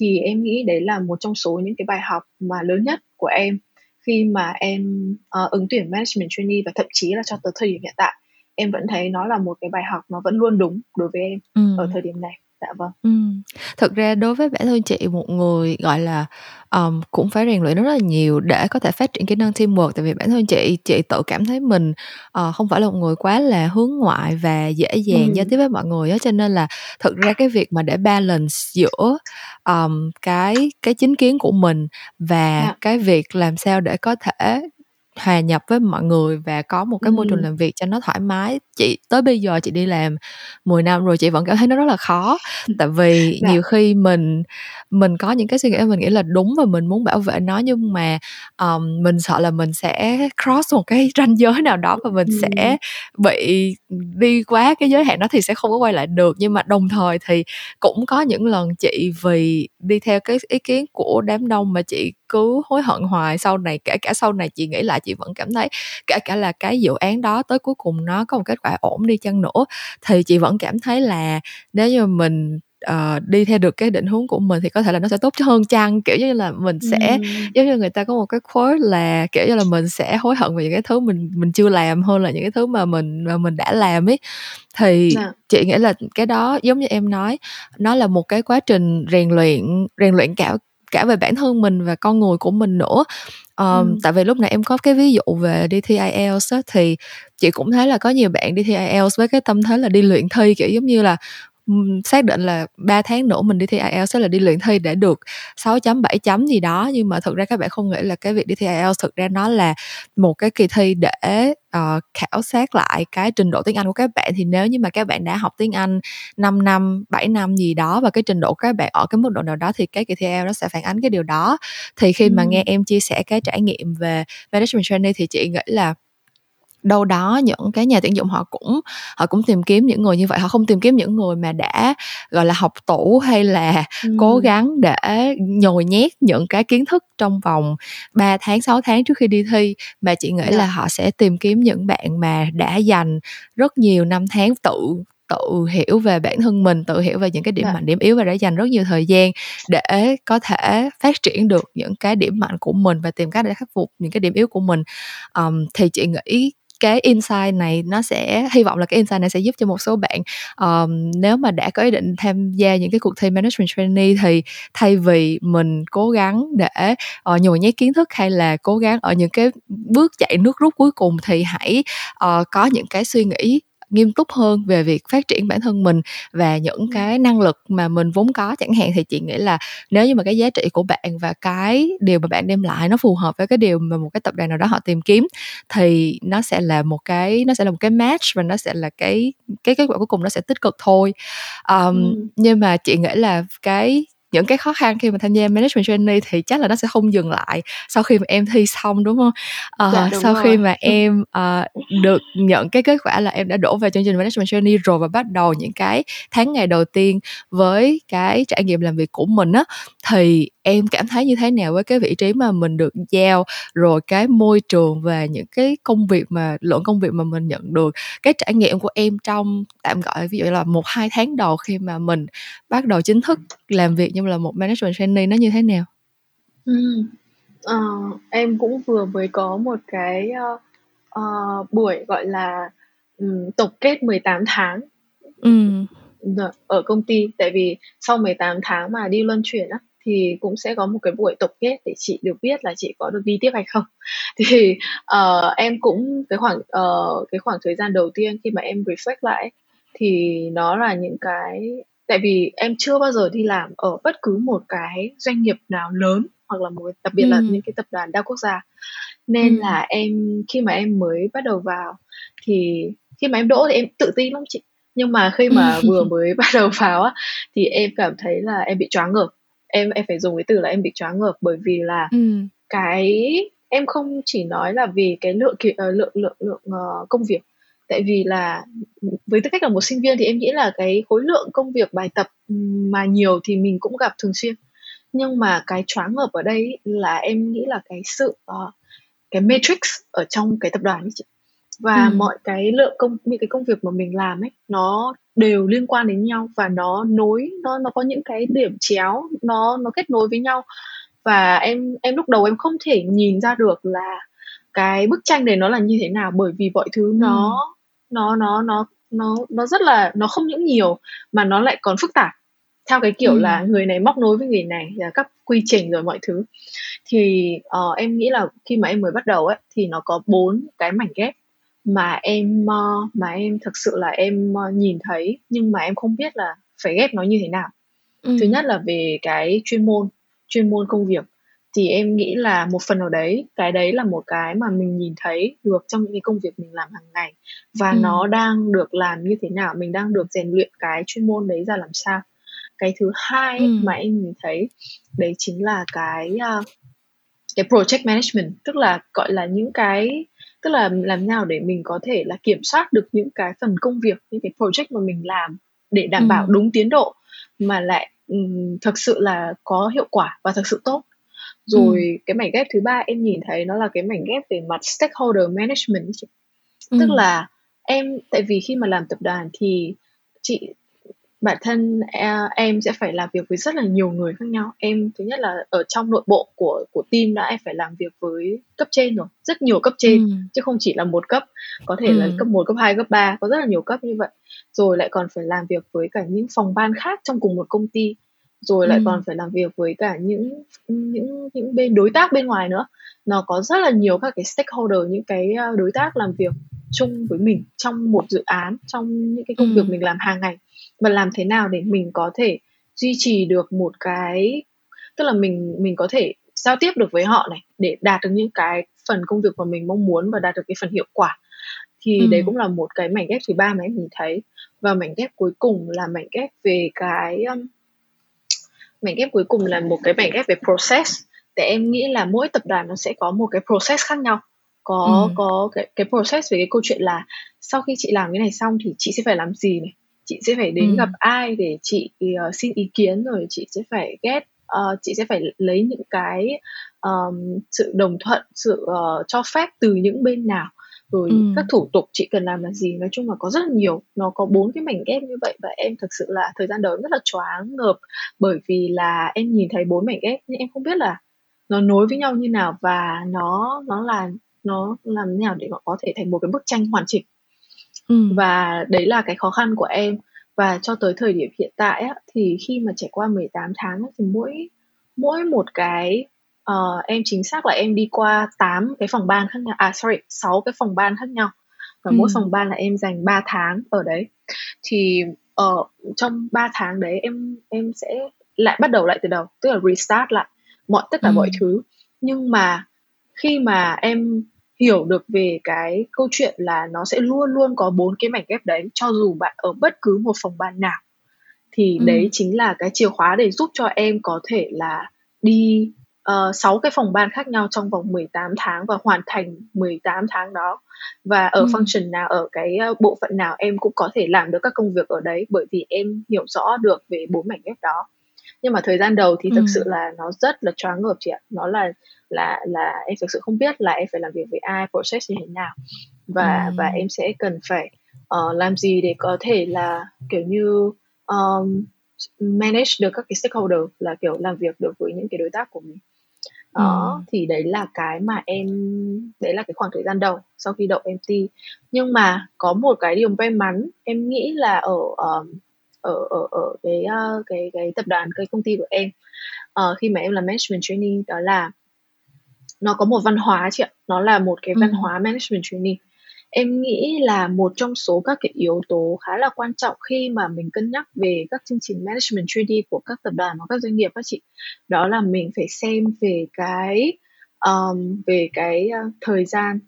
thì em nghĩ đấy là một trong số những cái bài học mà lớn nhất của em khi mà em uh, ứng tuyển management trainee và thậm chí là cho tới thời điểm hiện tại em vẫn thấy nó là một cái bài học nó vẫn luôn đúng đối với em ừ. ở thời điểm này dạ vâng ừ.
thực ra đối với bản thân chị một người gọi là um, cũng phải rèn luyện rất là nhiều để có thể phát triển kỹ năng teamwork tại vì bản thân chị chị tự cảm thấy mình uh, không phải là một người quá là hướng ngoại và dễ dàng ừ. giao tiếp với mọi người đó cho nên là thực ra cái việc mà để balance giữa um, cái cái chính kiến của mình và yeah. Dạ. cái việc làm sao để có thể hòa nhập với mọi người và có một cái môi trường làm việc cho nó thoải mái chị tới bây giờ chị đi làm 10 năm rồi chị vẫn cảm thấy nó rất là khó tại vì dạ. nhiều khi mình mình có những cái suy nghĩ mình nghĩ là đúng và mình muốn bảo vệ nó nhưng mà um, mình sợ là mình sẽ cross một cái ranh giới nào đó và mình ừ. sẽ bị đi quá cái giới hạn đó thì sẽ không có quay lại được nhưng mà đồng thời thì cũng có những lần chị vì đi theo cái ý kiến của đám đông mà chị cứ hối hận hoài sau này kể cả sau này chị nghĩ lại chị vẫn cảm thấy kể cả là cái dự án đó tới cuối cùng nó có một kết quả ổn đi chăng nữa thì chị vẫn cảm thấy là nếu như mình uh, đi theo được cái định hướng của mình thì có thể là nó sẽ tốt hơn chăng kiểu như là mình sẽ ừ. giống như người ta có một cái quote là kiểu như là mình sẽ hối hận về những cái thứ mình mình chưa làm hơn là những cái thứ mà mình mà mình đã làm ấy thì à. chị nghĩ là cái đó giống như em nói nó là một cái quá trình rèn luyện rèn luyện cả cả về bản thân mình và con người của mình nữa um, ừ. tại vì lúc nãy em có cái ví dụ về đi thi IELTS á, thì chị cũng thấy là có nhiều bạn đi thi IELTS với cái tâm thế là đi luyện thi kiểu giống như là xác định là 3 tháng nữa mình đi thi IELTS sẽ là đi luyện thi để được 6 chấm 7 chấm gì đó. Nhưng mà thực ra các bạn không nghĩ là cái việc đi thi IELTS thực ra nó là một cái kỳ thi để uh, khảo sát lại cái trình độ tiếng Anh của các bạn. Thì nếu như mà các bạn đã học tiếng Anh 5 năm 7 năm gì đó và cái trình độ các bạn ở cái mức độ nào đó thì cái kỳ thi IELTS nó sẽ phản ánh cái điều đó. Thì khi mà nghe em chia sẻ cái trải nghiệm về management training thì chị nghĩ là đâu đó những cái nhà tuyển dụng họ cũng họ cũng tìm kiếm những người như vậy họ không tìm kiếm những người mà đã gọi là học tủ hay là ừ. cố gắng để nhồi nhét những cái kiến thức trong vòng 3 tháng 6 tháng trước khi đi thi mà chị nghĩ là dạ. họ sẽ tìm kiếm những bạn mà đã dành rất nhiều năm tháng tự tự hiểu về bản thân mình tự hiểu về những cái điểm. Dạ. mạnh điểm yếu và để dành rất nhiều thời gian để có thể phát triển được những cái điểm mạnh của mình và tìm cách để khắc phục những cái điểm yếu của mình um, thì chị nghĩ cái insight này nó sẽ hy vọng là cái insight này sẽ giúp cho một số bạn um, nếu mà đã có ý định tham gia những cái cuộc thi management trainee thì thay vì mình cố gắng để uh, nhồi nhét kiến thức hay là cố gắng ở những cái bước chạy nước rút cuối cùng thì hãy uh, có những cái suy nghĩ nghiêm túc hơn về việc phát triển bản thân mình và những cái năng lực mà mình vốn có chẳng hạn thì chị nghĩ là nếu như mà cái giá trị của bạn và cái điều mà bạn đem lại nó phù hợp với cái điều mà một cái tập đoàn nào đó họ tìm kiếm thì nó sẽ là một cái nó sẽ là một cái match và nó sẽ là cái cái kết quả cuối cùng nó sẽ tích cực thôi um, ừ. nhưng mà chị nghĩ là cái những cái khó khăn khi mà tham gia management trainee thì chắc là nó sẽ không dừng lại sau khi mà em thi xong đúng không? Uh, dạ, đúng sau rồi. khi mà em uh, được nhận cái kết quả là em đã đổ vào chương trình management trainee rồi và bắt đầu những cái tháng ngày đầu tiên với cái trải nghiệm làm việc của mình á thì em cảm thấy như thế nào với cái vị trí mà mình được giao rồi cái môi trường và những cái công việc mà lượng công việc mà mình nhận được? Cái trải nghiệm của em trong tạm gọi ví dụ là một hai tháng đầu khi mà mình bắt đầu chính thức làm việc như là một management trainee nó như thế nào
ừ. uh, em cũng vừa mới có một cái uh, uh, buổi gọi là um, tổng kết 18 tháng ừ. ở công ty tại vì sau 18 tháng mà đi luân chuyển á thì cũng sẽ có một cái buổi tổng kết để chị được biết là chị có được đi tiếp hay không thì uh, em cũng cái khoảng uh, cái khoảng thời gian đầu tiên khi mà em reflect lại thì nó là những cái tại vì em chưa bao giờ đi làm ở bất cứ một cái doanh nghiệp nào lớn hoặc là một đặc biệt ừ. là những cái tập đoàn đa quốc gia nên ừ. là em khi mà em mới bắt đầu vào thì khi mà em đỗ thì em tự tin lắm chị nhưng mà khi mà vừa mới bắt đầu vào á thì em cảm thấy là em bị choáng ngợp em em phải dùng cái từ là em bị choáng ngợp bởi vì là ừ. cái em không chỉ nói là vì cái lượng uh, lượng lượng lượng uh, công việc tại vì là với tư cách là một sinh viên thì em nghĩ là cái khối lượng công việc bài tập mà nhiều thì mình cũng gặp thường xuyên nhưng mà cái choáng ngợp ở đây là em nghĩ là cái sự uh, cái matrix ở trong cái tập đoàn ấy chị và ừ. mọi cái lượng công những cái công việc mà mình làm ấy nó đều liên quan đến nhau và nó nối nó nó có những cái điểm chéo nó nó kết nối với nhau và em em lúc đầu em không thể nhìn ra được là cái bức tranh này nó là như thế nào bởi vì mọi thứ nó ừ. Nó nó nó nó nó rất là nó không những nhiều mà nó lại còn phức tạp theo cái kiểu ừ. là người này móc nối với người này là các quy trình rồi mọi thứ thì uh, em nghĩ là khi mà em mới bắt đầu ấy thì nó có bốn cái mảnh ghép mà em uh, mà em thực sự là em uh, nhìn thấy nhưng mà em không biết là phải ghép nó như thế nào ừ. thứ nhất là về cái chuyên môn chuyên môn công việc thì em nghĩ là một phần ở đấy cái đấy là một cái mà mình nhìn thấy được trong những cái công việc mình làm hàng ngày và ừ. nó đang được làm như thế nào mình đang được rèn luyện cái chuyên môn đấy ra làm sao cái thứ hai ừ. mà em nhìn thấy đấy chính là cái uh, cái project management tức là gọi là những cái tức là làm nào để mình có thể là kiểm soát được những cái phần công việc những cái project mà mình làm để đảm ừ. bảo đúng tiến độ mà lại um, thực sự là có hiệu quả và thực sự tốt rồi ừ. cái mảnh ghép thứ ba em nhìn thấy nó là cái mảnh ghép về mặt stakeholder management ừ. tức là em tại vì khi mà làm tập đoàn thì chị bản thân à, em sẽ phải làm việc với rất là nhiều người khác nhau em thứ nhất là ở trong nội bộ của của team đã em phải làm việc với cấp trên rồi rất nhiều cấp trên ừ. chứ không chỉ là một cấp có thể ừ. là cấp 1, cấp 2, cấp 3 có rất là nhiều cấp như vậy rồi lại còn phải làm việc với cả những phòng ban khác trong cùng một công ty rồi lại ừ. còn phải làm việc với cả những những những bên đối tác bên ngoài nữa nó có rất là nhiều các cái stakeholder những cái à, đối tác làm việc chung với mình trong một dự án trong những cái công ừ. việc mình làm hàng ngày và làm thế nào để mình có thể duy trì được một cái tức là mình mình có thể giao tiếp được với họ này để đạt được những cái phần công việc mà mình mong muốn và đạt được cái phần hiệu quả thì ừ. đấy cũng là một cái mảnh ghép thứ ba mà em nhìn thấy và mảnh ghép cuối cùng là mảnh ghép về cái um, mảnh ghép cuối cùng là một cái mảnh ghép về process để em nghĩ là mỗi tập đoàn nó sẽ có một cái process khác nhau có ừ. có cái cái process về cái câu chuyện là sau khi chị làm cái này xong thì chị sẽ phải làm gì này chị sẽ phải đến ừ. gặp ai để chị uh, xin ý kiến rồi chị sẽ phải get uh, chị sẽ phải lấy những cái um, sự đồng thuận sự uh, cho phép từ những bên nào rồi ừ. các thủ tục chị cần làm là gì nói chung là có rất là nhiều nó có bốn cái mảnh ghép như vậy và em thực sự là thời gian đầu rất là choáng ngợp bởi vì là em nhìn thấy bốn mảnh ghép nhưng em không biết là nó nối với nhau như nào và nó nó là nó làm thế nào để nó có thể thành một cái bức tranh hoàn chỉnh ừ. và đấy là cái khó khăn của em và cho tới thời điểm hiện tại á, thì khi mà trải qua 18 tháng á, thì mỗi mỗi một cái uh, em chính xác là em đi qua 8 cái phòng ban khác nhau à sorry 6 cái phòng ban khác nhau và ừ. mỗi phòng ban là em dành 3 tháng ở đấy thì ở uh, trong 3 tháng đấy em em sẽ lại bắt đầu lại từ đầu tức là restart lại mọi tất cả ừ. mọi thứ nhưng mà khi mà em hiểu được về cái câu chuyện là nó sẽ luôn luôn có bốn cái mảnh ghép đấy cho dù bạn ở bất cứ một phòng ban nào thì ừ. đấy chính là cái chìa khóa để giúp cho em có thể là đi uh, 6 cái phòng ban khác nhau trong vòng 18 tháng và hoàn thành 18 tháng đó và ở ừ. function nào ở cái uh, bộ phận nào em cũng có thể làm được các công việc ở đấy bởi vì em hiểu rõ được về bốn mảnh ghép đó nhưng mà thời gian đầu thì thực ừ. sự là nó rất là choáng ngợp chị ạ nó là là là em thực sự không biết là em phải làm việc với ai process như thế nào và ừ. và em sẽ cần phải uh, làm gì để có thể là kiểu như um, manage được các cái stakeholder là kiểu làm việc được với những cái đối tác của mình đó ừ. thì đấy là cái mà em đấy là cái khoảng thời gian đầu sau khi đậu MT nhưng mà có một cái điều may mắn em nghĩ là ở um, ở ở ở cái uh, cái cái tập đoàn cái công ty của em uh, khi mà em làm management training đó là nó có một văn hóa chị ạ nó là một cái văn ừ. hóa management training em nghĩ là một trong số các cái yếu tố khá là quan trọng khi mà mình cân nhắc về các chương trình management training của các tập đoàn hoặc các doanh nghiệp các chị đó là mình phải xem về cái um, về cái uh, thời gian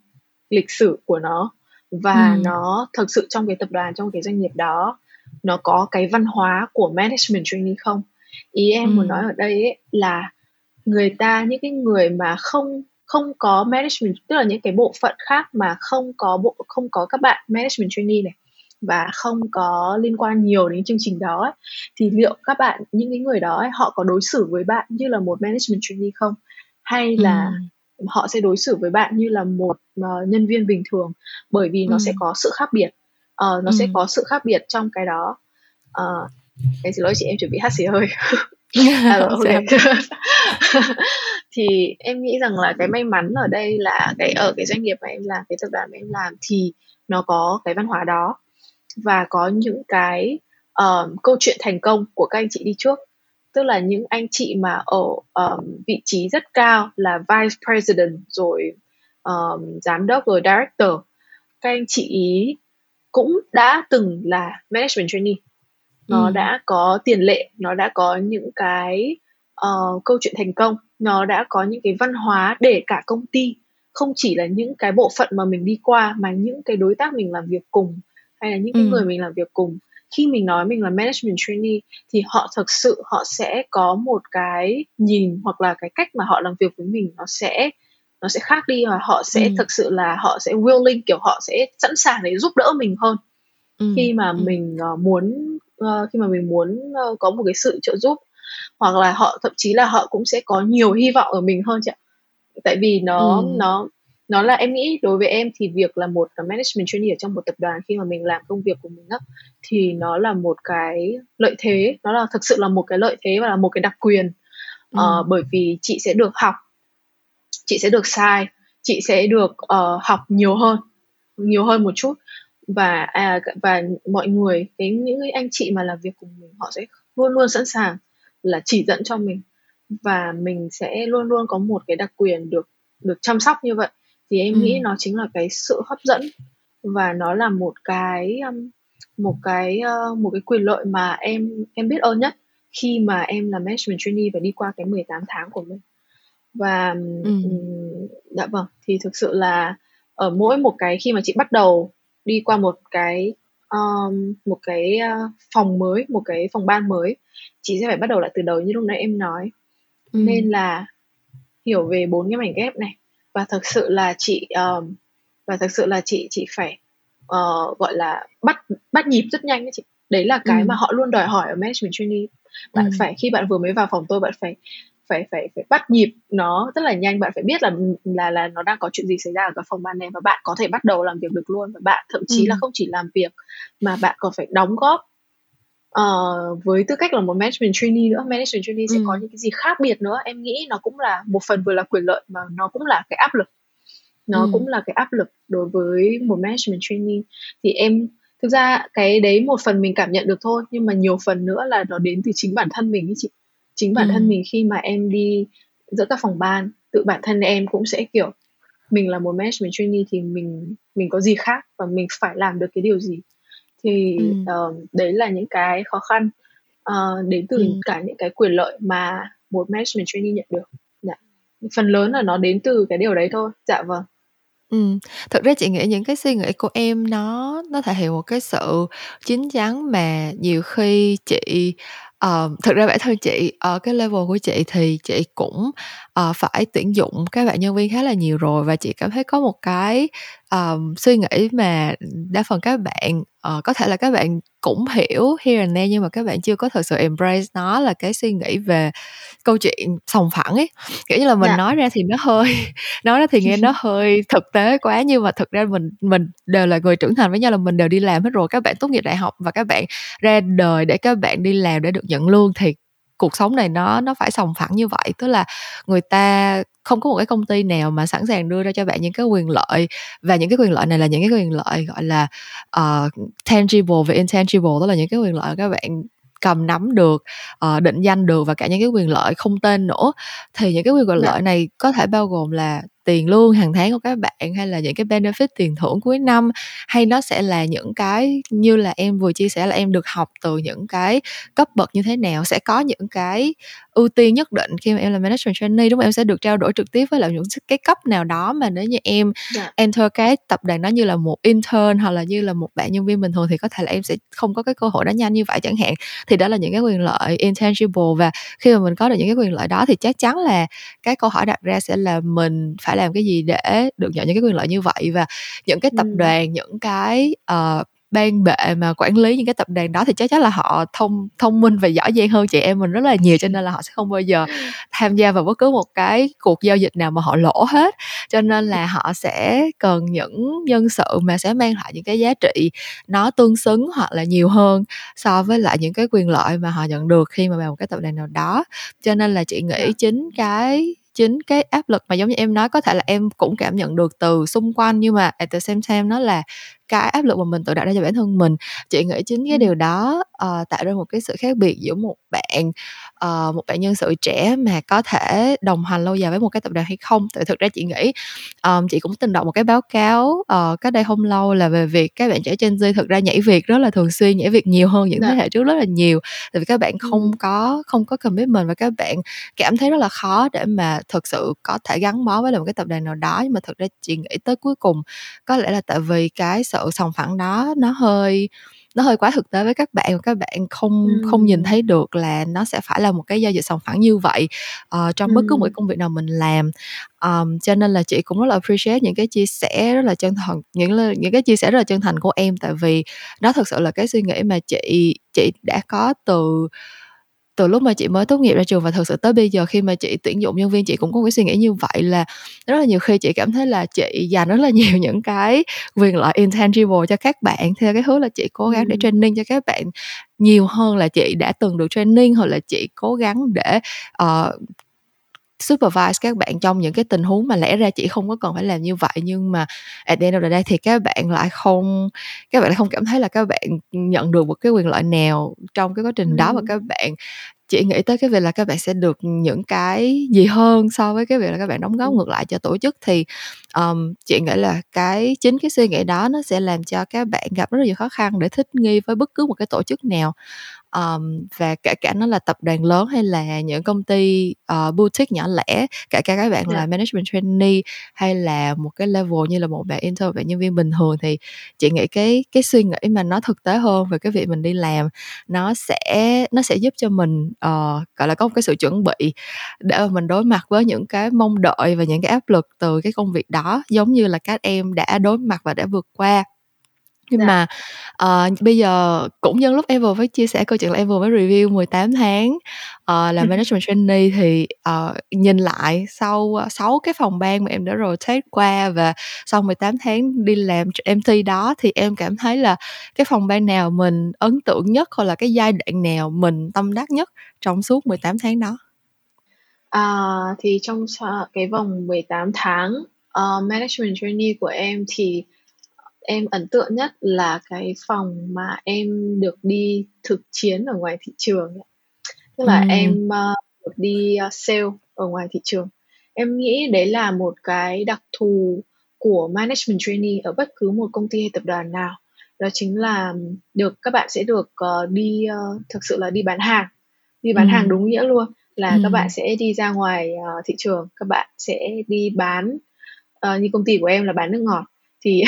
lịch sử của nó và ừ. nó thực sự trong cái tập đoàn trong cái doanh nghiệp đó nó có cái văn hóa của management training không ý em ừ. muốn nói ở đây ấy, là người ta những cái người mà không không có management tức là những cái bộ phận khác mà không có bộ không có các bạn management trainee này và không có liên quan nhiều đến chương trình đó ấy, thì liệu các bạn những cái người đó ấy, họ có đối xử với bạn như là một management trainee không hay là ừ. họ sẽ đối xử với bạn như là một uh, nhân viên bình thường bởi vì nó ừ. sẽ có sự khác biệt uh, nó ừ. sẽ có sự khác biệt trong cái đó uh, em xin lỗi chị em chuẩn bị hát xì hơi à, okay. thì em nghĩ rằng là cái may mắn ở đây là cái ở cái doanh nghiệp mà em làm cái tập đoàn mà em làm thì nó có cái văn hóa đó. Và có những cái um, câu chuyện thành công của các anh chị đi trước. Tức là những anh chị mà ở um, vị trí rất cao là vice president rồi um, giám đốc rồi director. Các anh chị ý cũng đã từng là management trainee. Nó ừ. đã có tiền lệ nó đã có những cái uh, câu chuyện thành công nó đã có những cái văn hóa để cả công ty không chỉ là những cái bộ phận mà mình đi qua mà những cái đối tác mình làm việc cùng hay là những cái ừ. người mình làm việc cùng khi mình nói mình là management trainee thì họ thực sự họ sẽ có một cái nhìn hoặc là cái cách mà họ làm việc với mình nó sẽ nó sẽ khác đi và họ sẽ ừ. thực sự là họ sẽ willing kiểu họ sẽ sẵn sàng để giúp đỡ mình hơn ừ. khi mà ừ. mình uh, muốn uh, khi mà mình muốn uh, có một cái sự trợ giúp hoặc là họ thậm chí là họ cũng sẽ có nhiều hy vọng ở mình hơn chị ạ tại vì nó ừ. nó nó là em nghĩ đối với em thì việc là một management trainee ở trong một tập đoàn khi mà mình làm công việc của mình á thì nó là một cái lợi thế nó là thực sự là một cái lợi thế và là một cái đặc quyền ừ. uh, bởi vì chị sẽ được học chị sẽ được sai chị sẽ được uh, học nhiều hơn nhiều hơn một chút và à, và mọi người cái những anh chị mà làm việc cùng mình họ sẽ luôn luôn sẵn sàng là chỉ dẫn cho mình và mình sẽ luôn luôn có một cái đặc quyền được được chăm sóc như vậy thì em ừ. nghĩ nó chính là cái sự hấp dẫn và nó là một cái um, một cái uh, một cái quyền lợi mà em em biết ơn nhất khi mà em là management trainee và đi qua cái 18 tháng của mình và ừ. dạ vâng thì thực sự là ở mỗi một cái khi mà chị bắt đầu đi qua một cái um, một cái uh, phòng mới một cái phòng ban mới chị sẽ phải bắt đầu lại từ đầu như lúc nãy em nói ừ. nên là hiểu về bốn cái mảnh ghép này và thực sự là chị um, và thực sự là chị chị phải uh, gọi là bắt bắt nhịp rất nhanh đấy chị đấy là cái ừ. mà họ luôn đòi hỏi ở management trainee bạn ừ. phải khi bạn vừa mới vào phòng tôi bạn phải phải phải phải bắt nhịp nó rất là nhanh. Bạn phải biết là là là nó đang có chuyện gì xảy ra ở cái phòng ban này và bạn có thể bắt đầu làm việc được luôn. Và bạn thậm chí ừ. là không chỉ làm việc mà bạn còn phải đóng góp uh, với tư cách là một management trainee nữa. Management trainee sẽ ừ. có những cái gì khác biệt nữa. Em nghĩ nó cũng là một phần vừa là quyền lợi mà nó cũng là cái áp lực. Nó ừ. cũng là cái áp lực đối với một management trainee. Thì em thực ra cái đấy một phần mình cảm nhận được thôi nhưng mà nhiều phần nữa là nó đến từ chính bản thân mình ấy chị chính bản ừ. thân mình khi mà em đi giữa các phòng ban tự bản thân em cũng sẽ kiểu mình là một management trainee thì mình mình có gì khác và mình phải làm được cái điều gì thì ừ. uh, đấy là những cái khó khăn uh, đến từ ừ. cả những cái quyền lợi mà một management trainee nhận được dạ. phần lớn là nó đến từ cái điều đấy thôi dạ vâng
Ừ, thực ra chị nghĩ những cái suy nghĩ của em nó nó thể hiện một cái sự chín chắn mà nhiều khi chị Ờ, thực ra bản thân chị ở cái level của chị thì chị cũng uh, phải tuyển dụng các bạn nhân viên khá là nhiều rồi và chị cảm thấy có một cái um, suy nghĩ mà đa phần các bạn uh, có thể là các bạn cũng hiểu here and there nhưng mà các bạn chưa có thật sự embrace nó là cái suy nghĩ về câu chuyện sòng phẳng ấy kiểu như là mình yeah. Dạ. nói ra thì nó hơi nói ra thì nghe nó hơi thực tế quá nhưng mà thực ra mình mình đều là người trưởng thành với nhau là mình đều đi làm hết rồi các bạn tốt nghiệp đại học và các bạn ra đời để các bạn đi làm để được nhận lương thì cuộc sống này nó nó phải sòng phẳng như vậy tức là người ta không có một cái công ty nào mà sẵn sàng đưa ra cho bạn những cái quyền lợi và những cái quyền lợi này là những cái quyền lợi gọi là uh, tangible và intangible đó là những cái quyền lợi các bạn cầm nắm được uh, định danh được và cả những cái quyền lợi không tên nữa thì những cái quyền lợi dạ. này có thể bao gồm là tiền lương hàng tháng của các bạn hay là những cái benefit tiền thưởng cuối năm hay nó sẽ là những cái như là em vừa chia sẻ là em được học từ những cái cấp bậc như thế nào sẽ có những cái ưu tiên nhất định khi mà em là management trainee đúng không em sẽ được trao đổi trực tiếp với lại những cái cấp nào đó mà nếu như em yeah. Dạ. enter cái tập đoàn đó như là một intern hoặc là như là một bạn nhân viên bình thường thì có thể là em sẽ không có cái cơ hội đó nhanh như vậy chẳng hạn thì đó là những cái quyền lợi intangible và khi mà mình có được những cái quyền lợi đó thì chắc chắn là cái câu hỏi đặt ra sẽ là mình phải làm cái gì để được nhận những cái quyền lợi như vậy? Và những cái tập đoàn những cái uh, ban bệ mà quản lý những cái tập đoàn đó thì chắc chắn là họ thông thông minh và giỏi giang hơn chị em mình rất là nhiều cho nên là họ sẽ không bao giờ tham gia vào bất cứ một cái cuộc giao dịch nào mà họ lỗ hết. Cho nên là họ sẽ cần những nhân sự mà sẽ mang lại những cái giá trị nó tương xứng hoặc là nhiều hơn so với lại những cái quyền lợi mà họ nhận được khi mà vào một cái tập đoàn nào đó. Cho nên là chị nghĩ dạ. chính cái chính cái áp lực mà giống như em nói có thể là em cũng cảm nhận được từ xung quanh nhưng mà at the same time nó là cái áp lực mà mình tự đặt ra cho bản thân mình. Chị nghĩ chính cái điều đó uh, tạo ra một cái sự khác biệt giữa một bạn uh, một bạn nhân sự trẻ mà có thể đồng hành lâu dài với một cái tập đoàn hay không? Tại thực ra chị nghĩ um, chị cũng từng đọc một cái báo cáo uh, cách đây không lâu là về việc các bạn trẻ Gen Z thực ra nhảy việc rất là thường xuyên nhảy việc nhiều hơn những dạ. thế hệ trước rất là nhiều. Tại vì các bạn không có không có commitment và các bạn cảm thấy rất là khó để mà thực sự có thể gắn bó với một cái tập đoàn nào đó. Nhưng mà thực ra chị nghĩ tới cuối cùng có lẽ là tại vì cái sự sòng phẳng đó nó hơi nó hơi quá thực tế với các bạn và các bạn không ừ. không nhìn thấy được là nó sẽ phải là một cái giao dịch sòng phẳng như vậy uh, trong ừ. bất cứ một công việc nào mình làm um, cho nên là chị cũng rất là appreciate những cái chia sẻ rất là chân thành những những cái chia sẻ rất là chân thành của em tại vì nó thực sự là cái suy nghĩ mà chị chị đã có từ từ lúc mà chị mới tốt nghiệp ra trường và thực sự tới bây giờ khi mà chị tuyển dụng nhân viên chị cũng có cái suy nghĩ như vậy là rất là nhiều khi chị cảm thấy là chị dành rất là nhiều những cái quyền lợi intangible cho các bạn theo cái hướng là chị cố gắng để training cho các bạn nhiều hơn là chị đã từng được training hoặc là chị cố gắng để uh, supervise các bạn trong những cái tình huống mà lẽ ra chị không có cần phải làm như vậy nhưng mà at the end of the day thì các bạn lại không các bạn lại không cảm thấy là các bạn nhận được một cái quyền lợi nào trong cái quá trình đó và các bạn chị nghĩ tới cái việc là các bạn sẽ được những cái gì hơn so với cái việc là các bạn đóng góp ngược lại cho tổ chức. Thì um, chị nghĩ là cái chính cái suy nghĩ đó nó sẽ làm cho các bạn gặp rất là nhiều khó khăn để thích nghi với bất cứ một cái tổ chức nào um, và kể cả nó là tập đoàn lớn hay là những công ty uh, boutique nhỏ lẻ kể cả các bạn yeah. là dạ. management trainee hay là một cái level như là một bạn intern bạn nhân viên bình thường thì chị nghĩ cái cái suy nghĩ mà nó thực tế hơn về cái việc mình đi làm nó sẽ nó sẽ giúp cho mình uh, gọi là có một cái sự chuẩn bị để mà mình đối mặt với những cái mong đợi và những cái áp lực từ cái công việc đó giống như là các em đã đối mặt và đã vượt qua nhưng dạ. mà uh, bây giờ cũng nhân lúc em vừa mới chia sẻ câu chuyện là em vừa mới review 18 tháng uh, làm management trainee thì uh, nhìn lại sau uh, 6 cái phòng ban mà em đã rotate qua và sau 18 tháng đi làm MT đó thì em cảm thấy là cái phòng ban nào mình ấn tượng nhất hoặc là cái giai đoạn nào mình tâm đắc nhất trong suốt 18 tháng đó
À, thì trong cái vòng 18 tháng uh, management trainee của em thì em ấn tượng nhất là cái phòng mà em được đi thực chiến ở ngoài thị trường tức là ừ. em uh, được đi uh, sale ở ngoài thị trường em nghĩ đấy là một cái đặc thù của management trainee ở bất cứ một công ty hay tập đoàn nào đó chính là được các bạn sẽ được uh, đi uh, thực sự là đi bán hàng đi bán ừ. hàng đúng nghĩa luôn là ừ. các bạn sẽ đi ra ngoài uh, thị trường các bạn sẽ đi bán uh, như công ty của em là bán nước ngọt thì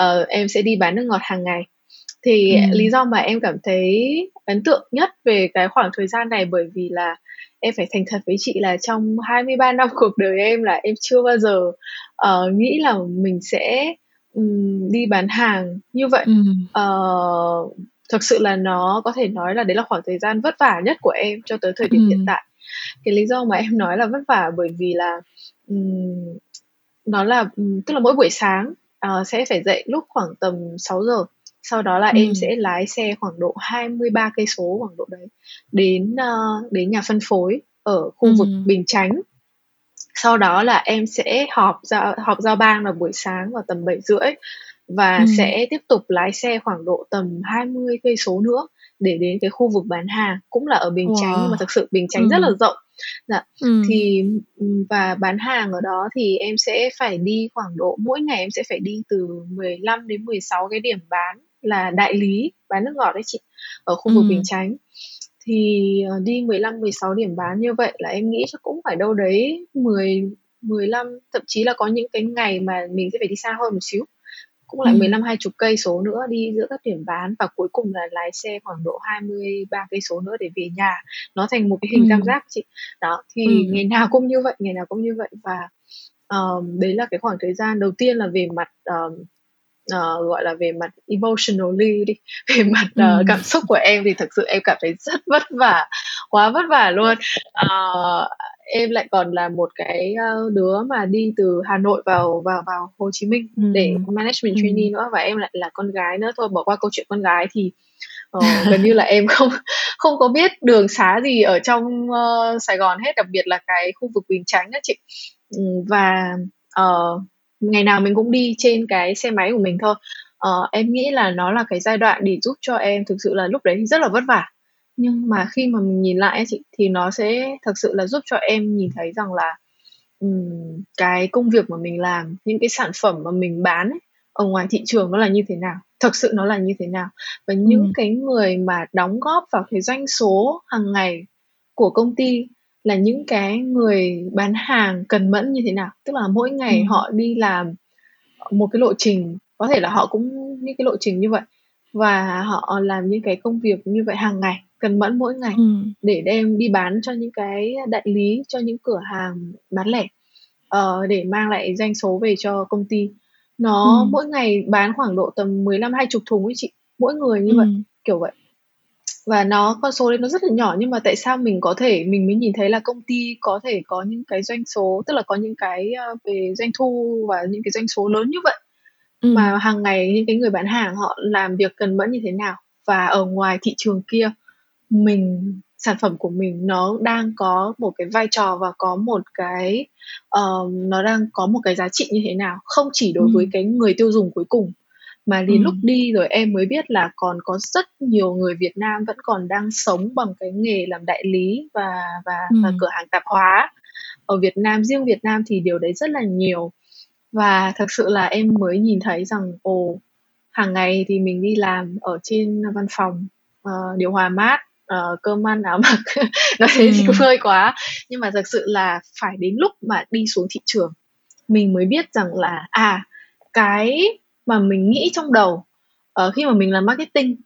uh, em sẽ đi bán nước ngọt hàng ngày thì ừ. lý do mà em cảm thấy ấn tượng nhất về cái khoảng thời gian này bởi vì là em phải thành thật với chị là trong 23 năm cuộc đời em là em chưa bao giờ uh, nghĩ là mình sẽ um, đi bán hàng như vậy ừ. uh, thực sự là nó có thể nói là đấy là khoảng thời gian vất vả nhất của em cho tới thời điểm ừ. hiện tại cái lý do mà em nói là vất vả bởi vì là um, nó là tức là mỗi buổi sáng uh, sẽ phải dậy lúc khoảng tầm 6 giờ sau đó là ừ. em sẽ lái xe khoảng độ 23 cây số khoảng độ đấy đến uh, đến nhà phân phối ở khu ừ. vực Bình Chánh sau đó là em sẽ họp ra họp giao ban vào buổi sáng vào tầm 7 rưỡi và ừ. sẽ tiếp tục lái xe khoảng độ tầm 20 cây số nữa để đến cái khu vực bán hàng cũng là ở Bình wow. Chánh nhưng mà thực sự Bình Chánh ừ. rất là rộng dạ ừ. thì và bán hàng ở đó thì em sẽ phải đi khoảng độ mỗi ngày em sẽ phải đi từ 15 đến 16 cái điểm bán là đại lý bán nước ngọt đấy chị ở khu vực ừ. Bình Chánh thì ờ, đi 15 16 điểm bán như vậy là em nghĩ chắc cũng phải đâu đấy 10 15 thậm chí là có những cái ngày mà mình sẽ phải đi xa hơn một xíu cũng lại ừ. 15 20 cây số nữa đi giữa các điểm bán và cuối cùng là lái xe khoảng độ 23 cây số nữa để về nhà nó thành một cái hình ừ. tam giác chị đó thì ừ. ngày nào cũng như vậy ngày nào cũng như vậy và um, đấy là cái khoảng thời gian đầu tiên là về mặt um, uh, gọi là về mặt emotionally đi về mặt uh, ừ. cảm xúc của em thì thực sự em cảm thấy rất vất vả quá vất vả luôn. Uh, em lại còn là một cái đứa mà đi từ Hà Nội vào vào vào Hồ Chí Minh ừ. để management ừ. trainee nữa và em lại là con gái nữa. Thôi bỏ qua câu chuyện con gái thì uh, gần như là em không không có biết đường xá gì ở trong uh, Sài Gòn hết đặc biệt là cái khu vực Bình Chánh đó chị. Ừ, và uh, ngày nào mình cũng đi trên cái xe máy của mình thôi. Uh, em nghĩ là nó là cái giai đoạn để giúp cho em thực sự là lúc đấy thì rất là vất vả nhưng mà khi mà mình nhìn lại ấy, chị thì nó sẽ thực sự là giúp cho em nhìn thấy rằng là um, cái công việc mà mình làm những cái sản phẩm mà mình bán ấy, ở ngoài thị trường nó là như thế nào thực sự nó là như thế nào và những ừ. cái người mà đóng góp vào cái doanh số hàng ngày của công ty là những cái người bán hàng cần mẫn như thế nào tức là mỗi ngày ừ. họ đi làm một cái lộ trình có thể là họ cũng những cái lộ trình như vậy và họ làm những cái công việc như vậy hàng ngày cần mẫn mỗi ngày ừ. để đem đi bán cho những cái đại lý cho những cửa hàng bán lẻ uh, để mang lại doanh số về cho công ty nó ừ. mỗi ngày bán khoảng độ tầm 15 20 thùng ấy chị mỗi người như ừ. vậy kiểu vậy và nó con số đấy nó rất là nhỏ nhưng mà tại sao mình có thể mình mới nhìn thấy là công ty có thể có những cái doanh số tức là có những cái về doanh thu và những cái doanh số lớn như vậy ừ. mà hàng ngày những cái người bán hàng họ làm việc cần mẫn như thế nào và ở ngoài thị trường kia mình sản phẩm của mình nó đang có một cái vai trò và có một cái uh, nó đang có một cái giá trị như thế nào không chỉ đối ừ. với cái người tiêu dùng cuối cùng mà đến ừ. lúc đi rồi em mới biết là còn có rất nhiều người Việt Nam vẫn còn đang sống bằng cái nghề làm đại lý và và, ừ. và cửa hàng tạp hóa ở Việt Nam riêng Việt Nam thì điều đấy rất là nhiều và thật sự là em mới nhìn thấy rằng ồ hàng ngày thì mình đi làm ở trên văn phòng uh, điều hòa mát uh, cơm ăn áo mặc. Nói thế thì cũng hơi quá. Nhưng mà thực sự là phải đến lúc mà đi xuống thị trường mình mới biết rằng là à cái mà mình nghĩ trong đầu uh, khi mà mình làm marketing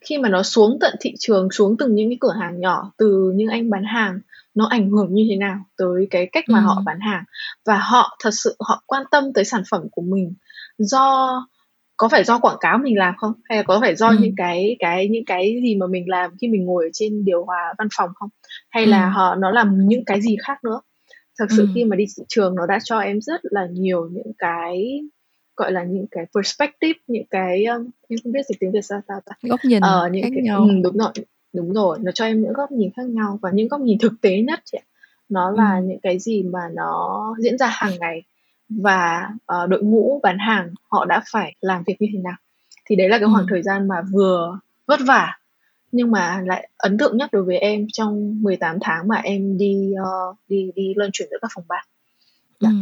khi mà nó xuống tận thị trường xuống từng những cái cửa hàng nhỏ từ những anh bán hàng nó ảnh hưởng như thế nào tới cái cách mà ừ. họ bán hàng. Và họ thật sự họ quan tâm tới sản phẩm của mình do có phải do quảng cáo mình làm không hay là có phải do ừ. những cái cái những cái gì mà mình làm khi mình ngồi ở trên điều hòa văn phòng không hay ừ. là họ nó làm những cái gì khác nữa thật sự ừ. khi mà đi thị trường nó đã cho em rất là nhiều những cái gọi là những cái perspective những cái um, em không biết dịch tiếng việt sao ta
góc nhìn
ờ, những khác cái, nhau ừ, đúng rồi đúng rồi nó cho em những góc nhìn khác nhau và những góc nhìn thực tế nhất chị nó là ừ. những cái gì mà nó diễn ra hàng ngày và uh, đội ngũ bán hàng họ đã phải làm việc như thế nào thì đấy là cái khoảng ừ. thời gian mà vừa vất vả nhưng mà lại ấn tượng nhất đối với em trong 18 tháng mà em đi uh, đi đi luân chuyển giữa các phòng ban.
Dạ. Ừ.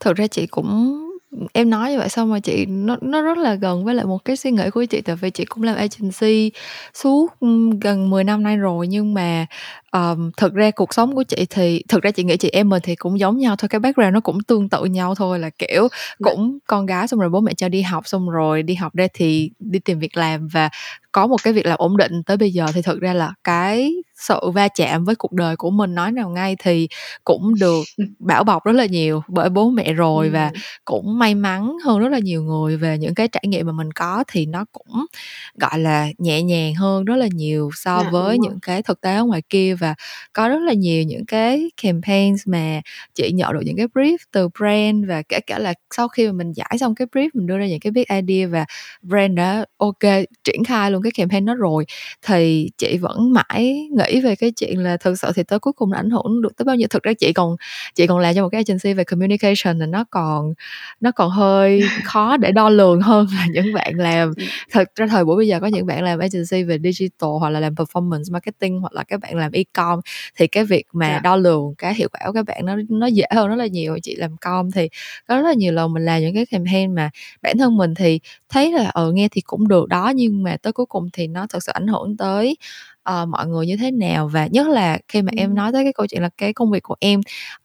Thực ra chị cũng em nói như vậy xong mà chị nó nó rất là gần với lại một cái suy nghĩ của chị tại vì chị cũng làm agency suốt gần 10 năm nay rồi nhưng mà um, thực ra cuộc sống của chị thì thực ra chị nghĩ chị em mình thì cũng giống nhau thôi cái background nó cũng tương tự nhau thôi là kiểu dạ. cũng con gái xong rồi bố mẹ cho đi học xong rồi đi học ra thì đi tìm việc làm và có một cái việc làm ổn định tới bây giờ thì thực ra là cái sự va chạm với cuộc đời của mình nói nào ngay thì cũng được bảo bọc rất là nhiều bởi bố mẹ rồi ừ. và cũng may mắn hơn rất là nhiều người về những cái trải nghiệm mà mình có thì nó cũng gọi là nhẹ nhàng hơn rất là nhiều so dạ, với những cái thực tế ở ngoài kia và có rất là nhiều những cái campaigns mà chị nhận được những cái brief từ brand và kể cả là sau khi mà mình giải xong cái brief mình đưa ra những cái big idea và brand đã ok triển khai luôn cái campaign đó rồi thì chị vẫn mãi nghĩ về cái chuyện là thực sự thì tới cuối cùng nó ảnh hưởng được tới bao nhiêu thực ra chị còn chị còn làm cho một cái agency về communication là nó còn nó còn hơi khó để đo lường hơn là những bạn làm thật ra thời buổi bây giờ có những bạn làm agency về digital hoặc là làm performance marketing hoặc là các bạn làm e-com thì cái việc mà yeah. Dạ. đo lường cái hiệu quả của các bạn nó nó dễ hơn rất là nhiều chị làm com thì có rất là nhiều lần mình làm những cái campaign mà bản thân mình thì thấy là ờ ừ, nghe thì cũng được đó nhưng mà tới cuối cùng thì nó thật sự ảnh hưởng tới uh, mọi người như thế nào và nhất là khi mà ừ. em nói tới cái câu chuyện là cái công việc của em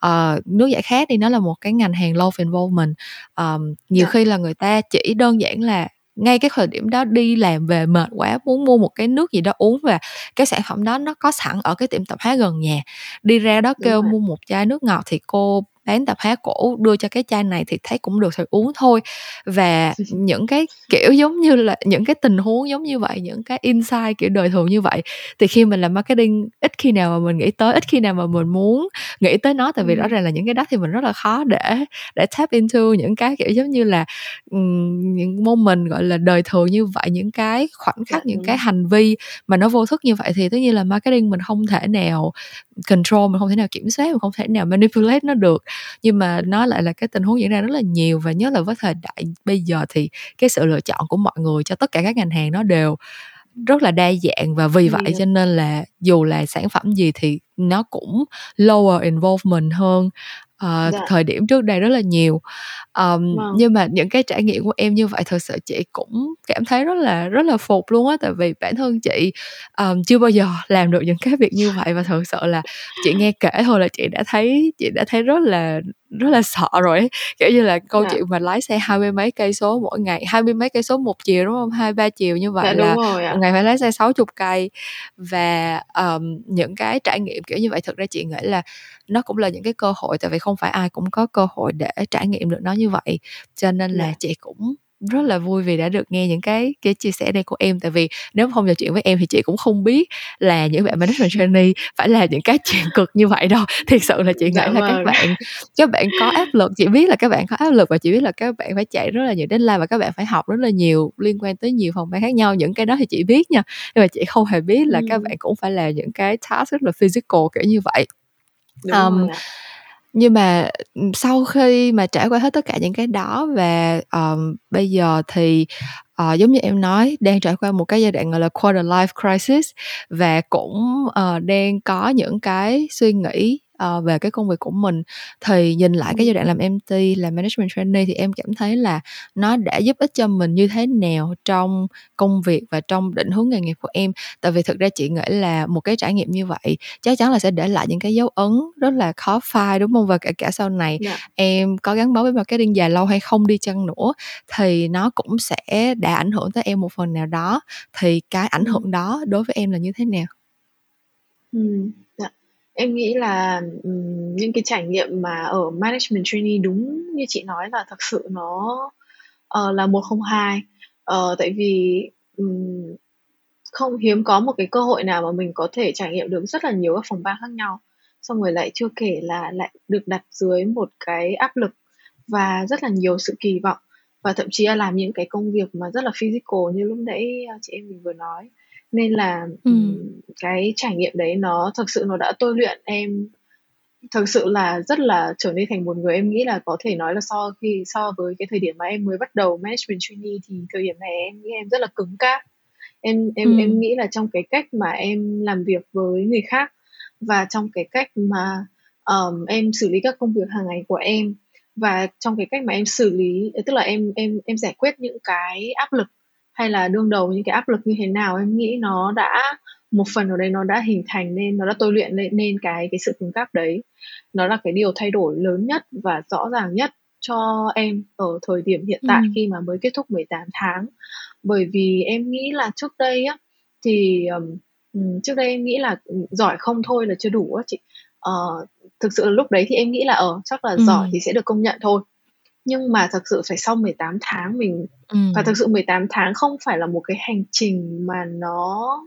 uh, nước giải khát thì nó là một cái ngành hàng low involvement um, nhiều. Dạ. khi là người ta chỉ đơn giản là ngay cái thời điểm đó đi làm về mệt quá muốn mua một cái nước gì đó uống và cái sản phẩm đó nó có sẵn ở cái tiệm tạp hóa gần nhà đi ra đó kêu mua một chai nước ngọt thì cô bán tạp hóa cổ đưa cho cái chai này thì thấy cũng được thì uống thôi. Và những cái kiểu giống như là những cái tình huống giống như vậy những cái insight kiểu đời thường như vậy thì khi mình làm marketing ít khi nào mà mình nghĩ tới ít khi nào mà mình muốn nghĩ tới nó. Tại vì ừ. rõ ràng là những cái đó thì mình rất là khó để để tap into những cái kiểu giống như là um, những moment gọi là đời thường như vậy những cái khoảnh khắc dạ, những cái hành vi mà nó vô thức như vậy thì tất nhiên là marketing mình không thể nào control mình không thể nào kiểm soát mình không thể nào manipulate nó được. Nhưng mà nó lại là cái tình huống diễn ra rất là nhiều và nhất là với thời đại bây giờ thì cái sự lựa chọn của mọi người cho tất cả các ngành hàng nó đều rất là đa dạng và vì vậy cho nên là dù là sản phẩm gì thì nó cũng lower involvement hơn uh, dạ. thời điểm trước đây rất là nhiều um, vâng. nhưng mà những cái trải nghiệm của em như vậy thật sự chị cũng cảm thấy rất là rất là phục luôn á tại vì bản thân chị um, chưa bao giờ làm được những cái việc như vậy và thật sự là chị nghe kể thôi là chị đã thấy chị đã thấy rất là rất là sợ rồi ấy. kiểu như là câu dạ. chuyện mà lái xe hai mươi mấy cây số mỗi ngày hai mươi mấy cây số một chiều đúng không hai ba chiều như vậy dạ, là một ngày phải lái xe sáu chục cây và um, những cái trải nghiệm kiểu như vậy thực ra chị nghĩ là nó cũng là những cái cơ hội tại vì không phải ai cũng có cơ hội để trải nghiệm được nó như vậy cho nên là. Dạ. chị cũng rất là vui vì đã được nghe những cái cái chia sẻ đây của em. Tại vì nếu không trò chuyện với em thì chị cũng không biết là những bạn management trainee phải là những cái chuyện cực như vậy đâu. Thiệt sự là chị nghĩ dạ là vâng. các bạn các bạn có áp lực chị biết là các bạn có áp lực và chị biết là các bạn phải chạy rất là nhiều deadline và các bạn phải học rất là nhiều liên quan tới nhiều phòng ban khác nhau. Những cái đó thì chị biết nha nhưng mà chị không hề biết là ừ. các bạn cũng phải là những cái task rất là physical kiểu như vậy. Đúng um, rồi nhưng mà sau khi mà trải qua hết tất cả những cái đó và um, bây giờ thì uh, giống như em nói đang trải qua một cái giai đoạn gọi là quarter life crisis và cũng uh, đang có những cái suy nghĩ uh, về cái công việc của mình. Thì nhìn lại cái giai đoạn làm MT làm management trainee thì em cảm thấy là nó đã giúp ích cho mình như thế nào trong công việc và trong định hướng nghề nghiệp của em. Tại vì thực ra chị nghĩ là một cái trải nghiệm như vậy chắc chắn là sẽ để lại những cái dấu ấn rất là khó phai đúng không? Và cả cả sau này yeah. Dạ. em có gắn bó với marketing dài lâu hay không đi chăng nữa thì nó cũng sẽ đã ảnh hưởng tới em một phần nào đó. Thì cái ảnh hưởng đó đối với em là như thế nào?
Ừ Em nghĩ là, những cái trải nghiệm mà ở management trainee đúng như chị nói là thực sự nó, uh, là 102. Ờ, tại vì, um, không hiếm có một cái cơ hội nào mà mình có thể trải nghiệm được rất là nhiều các phòng ban khác nhau. Xong rồi lại chưa kể là lại được đặt dưới một cái áp lực và rất là nhiều sự kỳ vọng, và thậm chí là làm những cái công việc mà rất là physical như lúc nãy, chị em mình vừa nói nên là ừ. cái trải nghiệm đấy nó thực sự nó đã tôi luyện em thực sự là rất là trở nên thành một người em nghĩ là có thể nói là so khi so với cái thời điểm mà em mới bắt đầu management trainee thì thời điểm này em nghĩ em rất là cứng cáp em em ừ. em nghĩ là trong cái cách mà em làm việc với người khác và trong cái cách mà um, em xử lý các công việc hàng ngày của em và trong cái cách mà em xử lý tức là em em em giải quyết những cái áp lực hay là đương đầu những cái áp lực như thế nào em nghĩ nó đã một phần ở đây nó đã hình thành nên nó đã tôi luyện lên nên cái cái sự cứng cáp đấy. Nó là cái điều thay đổi lớn nhất và rõ ràng nhất cho em ở thời điểm hiện tại ừ. khi mà mới kết thúc 18 tháng. Bởi vì em nghĩ là trước đây á thì um, trước đây em nghĩ là giỏi không thôi là chưa đủ á chị uh, thực sự là lúc đấy thì em nghĩ là ở ờ, chắc là ừ. giỏi thì sẽ được công nhận thôi nhưng mà thực sự phải sau 18 tháng mình ừ. và thực sự 18 tháng không phải là một cái hành trình mà nó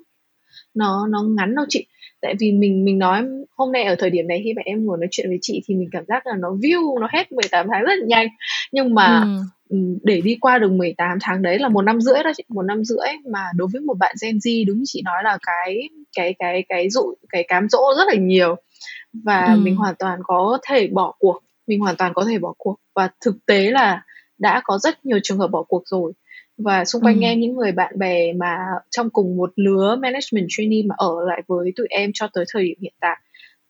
nó nó ngắn đâu chị tại vì mình mình nói hôm nay ở thời điểm này khi mà em ngồi nói chuyện với chị thì mình cảm giác là nó view nó hết 18 tháng rất là nhanh nhưng mà ừ. để đi qua được 18 tháng đấy là một năm rưỡi đó chị một năm rưỡi mà đối với một bạn Gen Z đúng như chị nói là cái cái cái cái dụ cái cám dỗ rất là nhiều và ừ. mình hoàn toàn có thể bỏ cuộc mình hoàn toàn có thể bỏ cuộc và thực tế là đã có rất nhiều trường hợp bỏ cuộc rồi và xung quanh ừ. em những người bạn bè mà trong cùng một lứa management trainee mà ở lại với tụi em cho tới thời điểm hiện tại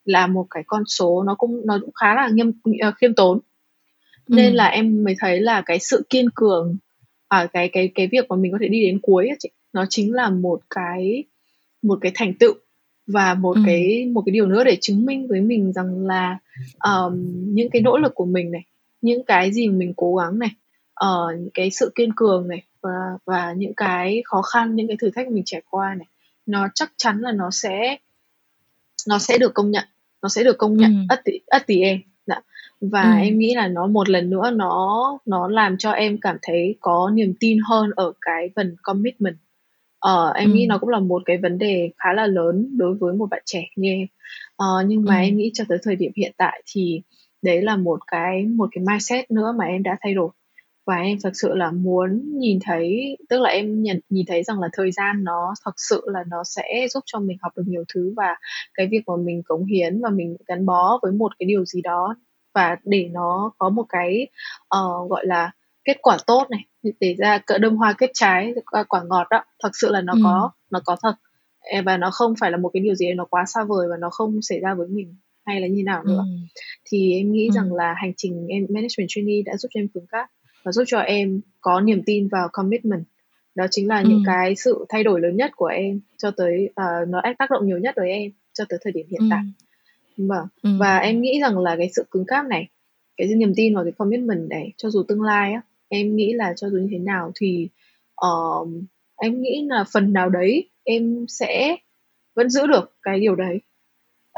là một cái con số nó cũng nó cũng khá là nghiêm uh, khiêm tốn ừ. nên là em mới thấy là cái sự kiên cường à, cái cái cái việc mà mình có thể đi đến cuối chị nó chính là một cái một cái thành tựu và một ừ. cái một cái điều nữa để chứng minh với mình rằng là um, những cái nỗ lực của mình này những cái gì mình cố gắng này uh, cái sự kiên cường này và và những cái khó khăn những cái thử thách mình trải qua này nó chắc chắn là nó sẽ nó sẽ được công nhận nó sẽ được công nhận ừ. at, the, at the end dạ. và ừ. em nghĩ là nó một lần nữa nó nó làm cho em cảm thấy có niềm tin hơn ở cái phần commitment Ờ, em nghĩ nó cũng là một cái vấn đề khá là lớn đối với một bạn trẻ như em. Ờ, nhưng mà em nghĩ cho tới thời điểm hiện tại thì đấy là một cái một cái mindset nữa mà em đã thay đổi. và em thực sự là muốn nhìn thấy tức là em nhận nhìn thấy rằng là thời gian nó thật sự là nó sẽ giúp cho mình học được nhiều thứ và cái việc mà mình cống hiến và mình gắn bó với một cái điều gì đó và để nó có một cái uh, gọi là kết quả tốt này để ra cỡ đơm hoa kết trái quả ngọt đó thật sự là nó ừ. có nó có thật và nó không phải là một cái điều gì nó quá xa vời và nó không xảy ra với mình hay là như nào nữa ừ. thì em nghĩ ừ. rằng là hành trình em management trainee đã giúp cho em cứng cáp và giúp cho em có niềm tin vào commitment đó chính là ừ. những cái sự thay đổi lớn nhất của em cho tới uh, nó tác động nhiều nhất với em cho tới thời điểm hiện ừ. tại vâng ừ. và em nghĩ rằng là cái sự cứng cáp này cái niềm tin vào cái commitment này cho dù tương lai á em nghĩ là cho dù như thế nào thì uh, em nghĩ là phần nào đấy em sẽ vẫn giữ được cái điều đấy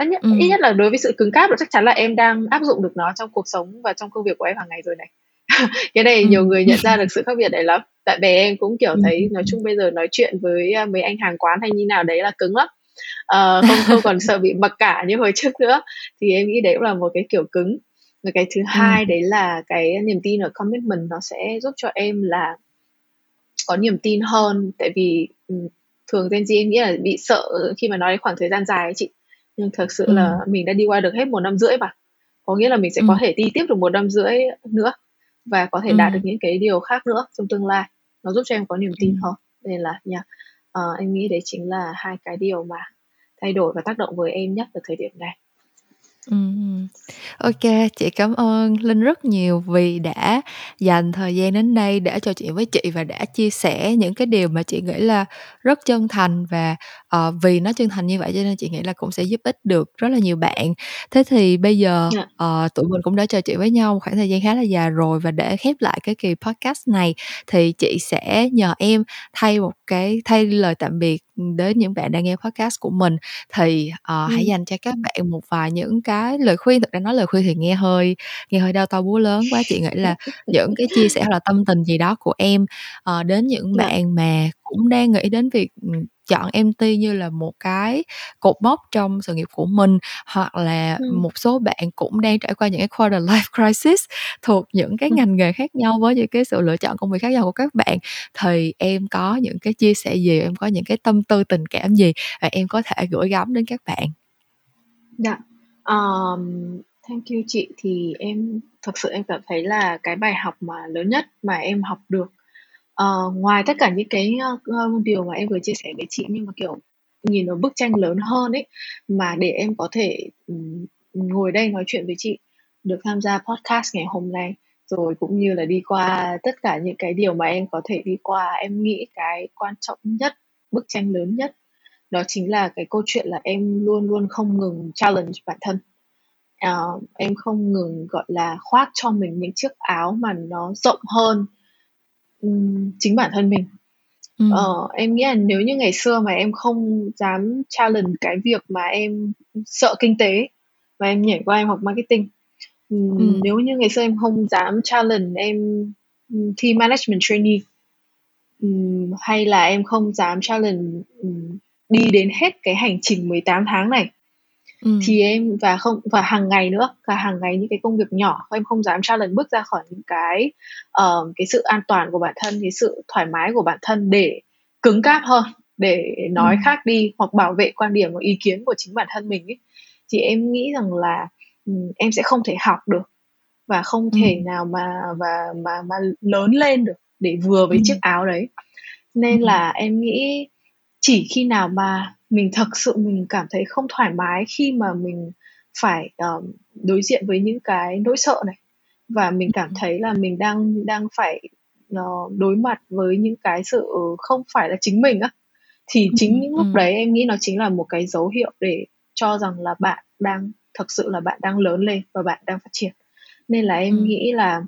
ít nhất, ừ. ít nhất là đối với sự cứng cáp là chắc chắn là em đang áp dụng được nó trong cuộc sống và trong công việc của em hàng ngày rồi này cái này ừ. nhiều người nhận ra được sự khác biệt đấy lắm tại vì em cũng kiểu ừ. thấy nói chung bây giờ nói chuyện với à, mấy anh hàng quán hay như nào đấy là cứng lắm uh, không không còn sợ bị mặc cả như hồi trước nữa thì em nghĩ đấy cũng là một cái kiểu cứng và cái thứ ừ. hai đấy là cái niềm tin ở commitment nó sẽ giúp cho em là có niềm tin hơn tại vì ừ, thường Gen Z em nghĩ là bị sợ khi mà nói khoảng thời gian dài ấy chị nhưng thật sự ừ. là mình đã đi qua được hết một năm rưỡi mà có nghĩa là mình sẽ ừ. có thể đi tiếp được một năm rưỡi nữa và có thể ừ. đạt được những cái điều khác nữa trong tương lai nó giúp cho em có niềm tin ừ. hơn nên là nha uh, em nghĩ đấy chính là hai cái điều mà thay đổi và tác động với em nhất ở thời điểm này
Ừm, OK, chị cảm ơn Linh rất nhiều vì đã dành thời gian đến đây để trò chuyện với chị và đã chia sẻ những cái điều mà chị nghĩ là rất chân thành và, ờ, vì nó chân thành như vậy cho nên chị nghĩ là cũng sẽ giúp ích được rất là nhiều bạn. Thế thì bây giờ, Dạ. ờ, tụi mình cũng đã trò chuyện với nhau một khoảng thời gian khá là dài rồi và để khép lại cái kỳ podcast này thì chị sẽ nhờ em thay một cái thay lời tạm biệt, đến những bạn đang nghe podcast của mình thì, ờ, hãy dành cho các bạn một vài những cái lời khuyên thực ra nói lời khuyên thì nghe hơi nghe hơi đau to búa lớn quá chị nghĩ là những cái chia sẻ hoặc là tâm tình gì đó của em uh, đến những dạ. bạn mà cũng đang nghĩ đến việc chọn MT như là một cái cột mốc trong sự nghiệp của mình hoặc là ừ. một số bạn cũng đang trải qua những cái quarter life crisis thuộc những cái ngành nghề khác nhau với những cái sự lựa chọn công việc khác nhau của các bạn. Thì em có những cái chia sẻ gì em có những cái tâm tư tình cảm gì và em có thể gửi gắm đến các bạn?
Dạ um, thank you chị. Thì em thực sự em cảm thấy là cái bài học mà lớn nhất mà em học được Ờ, ngoài tất cả những cái uh, điều mà em vừa chia sẻ với chị nhưng mà kiểu nhìn ở bức tranh lớn hơn ấy mà để em có thể um, ngồi đây nói chuyện với chị được tham gia podcast ngày hôm nay rồi cũng như là đi qua tất cả những cái điều mà em có thể đi qua em nghĩ cái quan trọng nhất bức tranh lớn nhất đó chính là cái câu chuyện là em luôn luôn không ngừng challenge bản thân. Uh, em không ngừng gọi là khoác cho mình những chiếc áo mà nó rộng hơn um, chính bản thân mình ừ. uh, em nghĩ là nếu như ngày xưa mà em không dám challenge cái việc mà em sợ kinh tế và em nhảy qua em học marketing um, ừ. nếu như ngày xưa em không dám challenge em thi management trainee um, hay là em không dám challenge um, đi đến hết cái hành trình 18 tháng này ừ. thì em và không và hàng ngày nữa cả hàng ngày những cái công việc nhỏ em không dám challenge bước ra khỏi những cái uh, cái sự an toàn của bản thân cái sự thoải mái của bản thân để cứng cáp hơn để nói ừ. khác đi hoặc bảo vệ quan điểm và ý kiến của chính bản thân mình ấy thì em nghĩ rằng là um, em sẽ không thể học được và không thể ừ. nào mà và mà mà lớn lên được để vừa với ừ. chiếc áo đấy nên ừ. là em nghĩ chỉ khi nào mà mình thật sự mình cảm thấy không thoải mái khi mà mình phải um, đối diện với những cái nỗi sợ này. Và mình cảm thấy là mình đang đang phải uh, đối mặt với những cái sự không phải là chính mình á. Thì chính những lúc đấy em nghĩ nó chính là một cái dấu hiệu để cho rằng là bạn đang thật sự là bạn đang lớn lên và bạn đang phát triển. Nên là em ừ. nghĩ là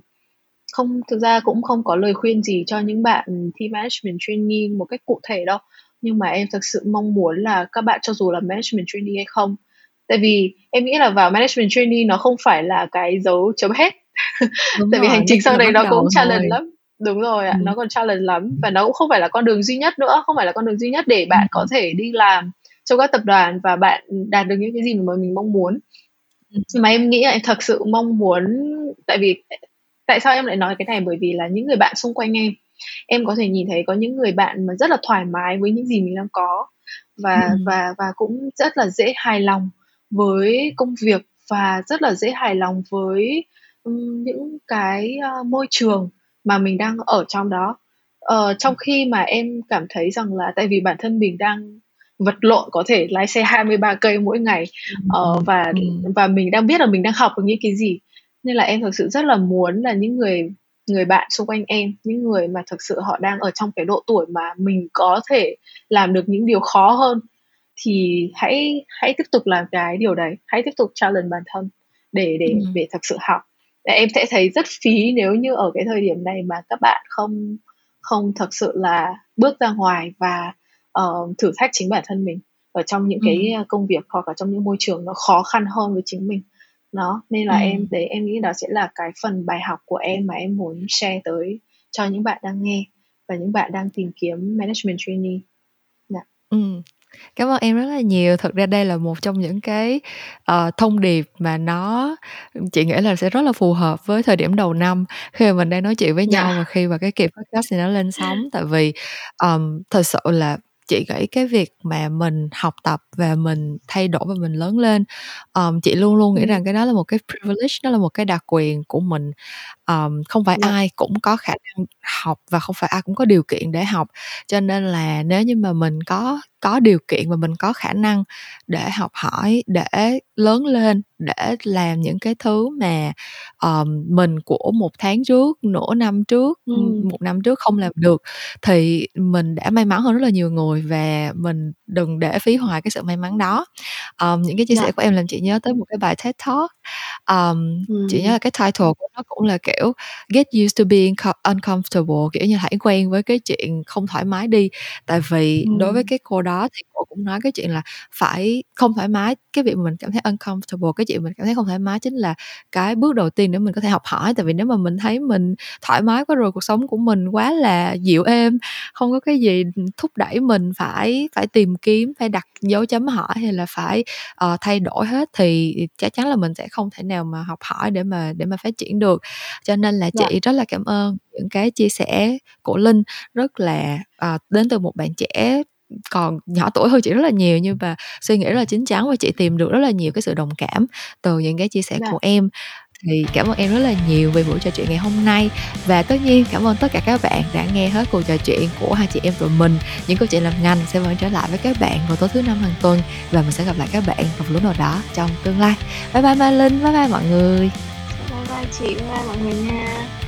không thực ra cũng không có lời khuyên gì cho những bạn thi management training một cách cụ thể đâu nhưng mà em thực sự mong muốn là các bạn cho dù là management trainee hay không tại vì em nghĩ là vào management trainee nó không phải là cái dấu chấm hết. Tại vì hành trình sau này nó cũng challenge lắm. Đúng rồi ạ ừ. nó còn challenge lắm. Và nó cũng không phải là con đường duy nhất nữa không phải là con đường duy nhất để bạn ừ. có thể đi làm trong các tập đoàn và bạn đạt được những cái gì mà mình mong muốn. Ừ. mà em nghĩ là em thật sự mong muốn tại vì tại sao em lại nói cái này? Bởi vì là những người bạn xung quanh em em có thể nhìn thấy có những người bạn mà rất là thoải mái với những gì mình đang có và ừ. và và cũng rất là dễ hài lòng với công việc và rất là dễ hài lòng với những cái uh, môi trường mà mình đang ở trong đó uh, trong khi mà em cảm thấy rằng là tại vì bản thân mình đang vật lộn có thể lái xe 23 cây mỗi ngày uh, và ừ. và mình đang biết là mình đang học được những cái gì nên là em thực sự rất là muốn là những người người bạn xung quanh em những người mà thực sự họ đang ở trong cái độ tuổi mà mình có thể làm được những điều khó hơn thì hãy hãy tiếp tục làm cái điều đấy hãy tiếp tục challenge bản thân để để ừ. để thực sự học em sẽ thấy rất phí nếu như ở cái thời điểm này mà các bạn không không thực sự là bước ra ngoài và uh, thử thách chính bản thân mình ở trong những ừ. cái công việc hoặc là trong những môi trường nó khó khăn hơn với chính mình nó nên là ừ. em đấy em nghĩ đó sẽ là cái phần bài học của em mà em muốn share tới cho những bạn đang nghe và những bạn đang tìm kiếm management trainee.
Dạ. Ừ. Cảm ơn em rất là nhiều. Thực ra đây là một trong những cái uh, thông điệp mà nó chị nghĩ là sẽ rất là phù hợp với thời điểm đầu năm khi mà mình đang nói chuyện với nhau yeah. Dạ. và khi mà cái kỳ podcast này nó lên sóng tại vì um, thật sự là chị nghĩ cái việc mà mình học tập và mình thay đổi và mình lớn lên um, chị luôn luôn nghĩ rằng cái đó là một cái privilege đó là một cái đặc quyền của mình um, không phải yeah. Dạ. ai cũng có khả năng học và không phải ai cũng có điều kiện để học cho nên là nếu như mà mình có có điều kiện và mình có khả năng để học hỏi để lớn lên để làm những cái thứ mà um, mình của một tháng trước nửa năm trước ừ. một năm trước không làm được thì mình đã may mắn hơn rất là nhiều người và mình đừng để phí hoài cái sự may mắn đó um, những cái chia sẻ yeah. Dạ. của em làm chị nhớ tới một cái bài TED Talk um, ừ. chị nhớ là cái title của nó cũng là kiểu get used to being uncomfortable kiểu như hãy quen với cái chuyện không thoải mái đi tại vì ừ. đối với cái cô đó thì cũng nói cái chuyện là phải không thoải mái cái việc mà mình cảm thấy uncomfortable cái chuyện mình cảm thấy không thoải mái chính là cái bước đầu tiên để mình có thể học hỏi. Tại vì nếu mà mình thấy mình thoải mái quá rồi cuộc sống của mình quá là dịu êm không có cái gì thúc đẩy mình phải phải tìm kiếm phải đặt dấu chấm hỏi hay là phải uh, thay đổi hết thì chắc chắn là mình sẽ không thể nào mà học hỏi để mà để mà phát triển được. Cho nên là chị dạ. rất là cảm ơn những cái chia sẻ của linh. Rất là uh, đến từ một bạn trẻ còn nhỏ tuổi hơn chị rất là nhiều nhưng mà suy nghĩ rất là chín chắn và chị tìm được rất là nhiều cái sự đồng cảm từ những cái chia sẻ dạ. của em. Thì cảm ơn em rất là nhiều về buổi trò chuyện ngày hôm nay. Và tất nhiên cảm ơn tất cả các bạn đã nghe hết cuộc trò chuyện của hai chị em tụi mình. Những câu chuyện làm ngành sẽ vẫn trở lại với các bạn vào tối thứ năm hàng tuần và mình sẽ gặp lại các bạn vào lúc nào đó trong tương lai. Bye bye Mai Linh bye bye mọi người.
Bye bye chị bye bye mọi người nha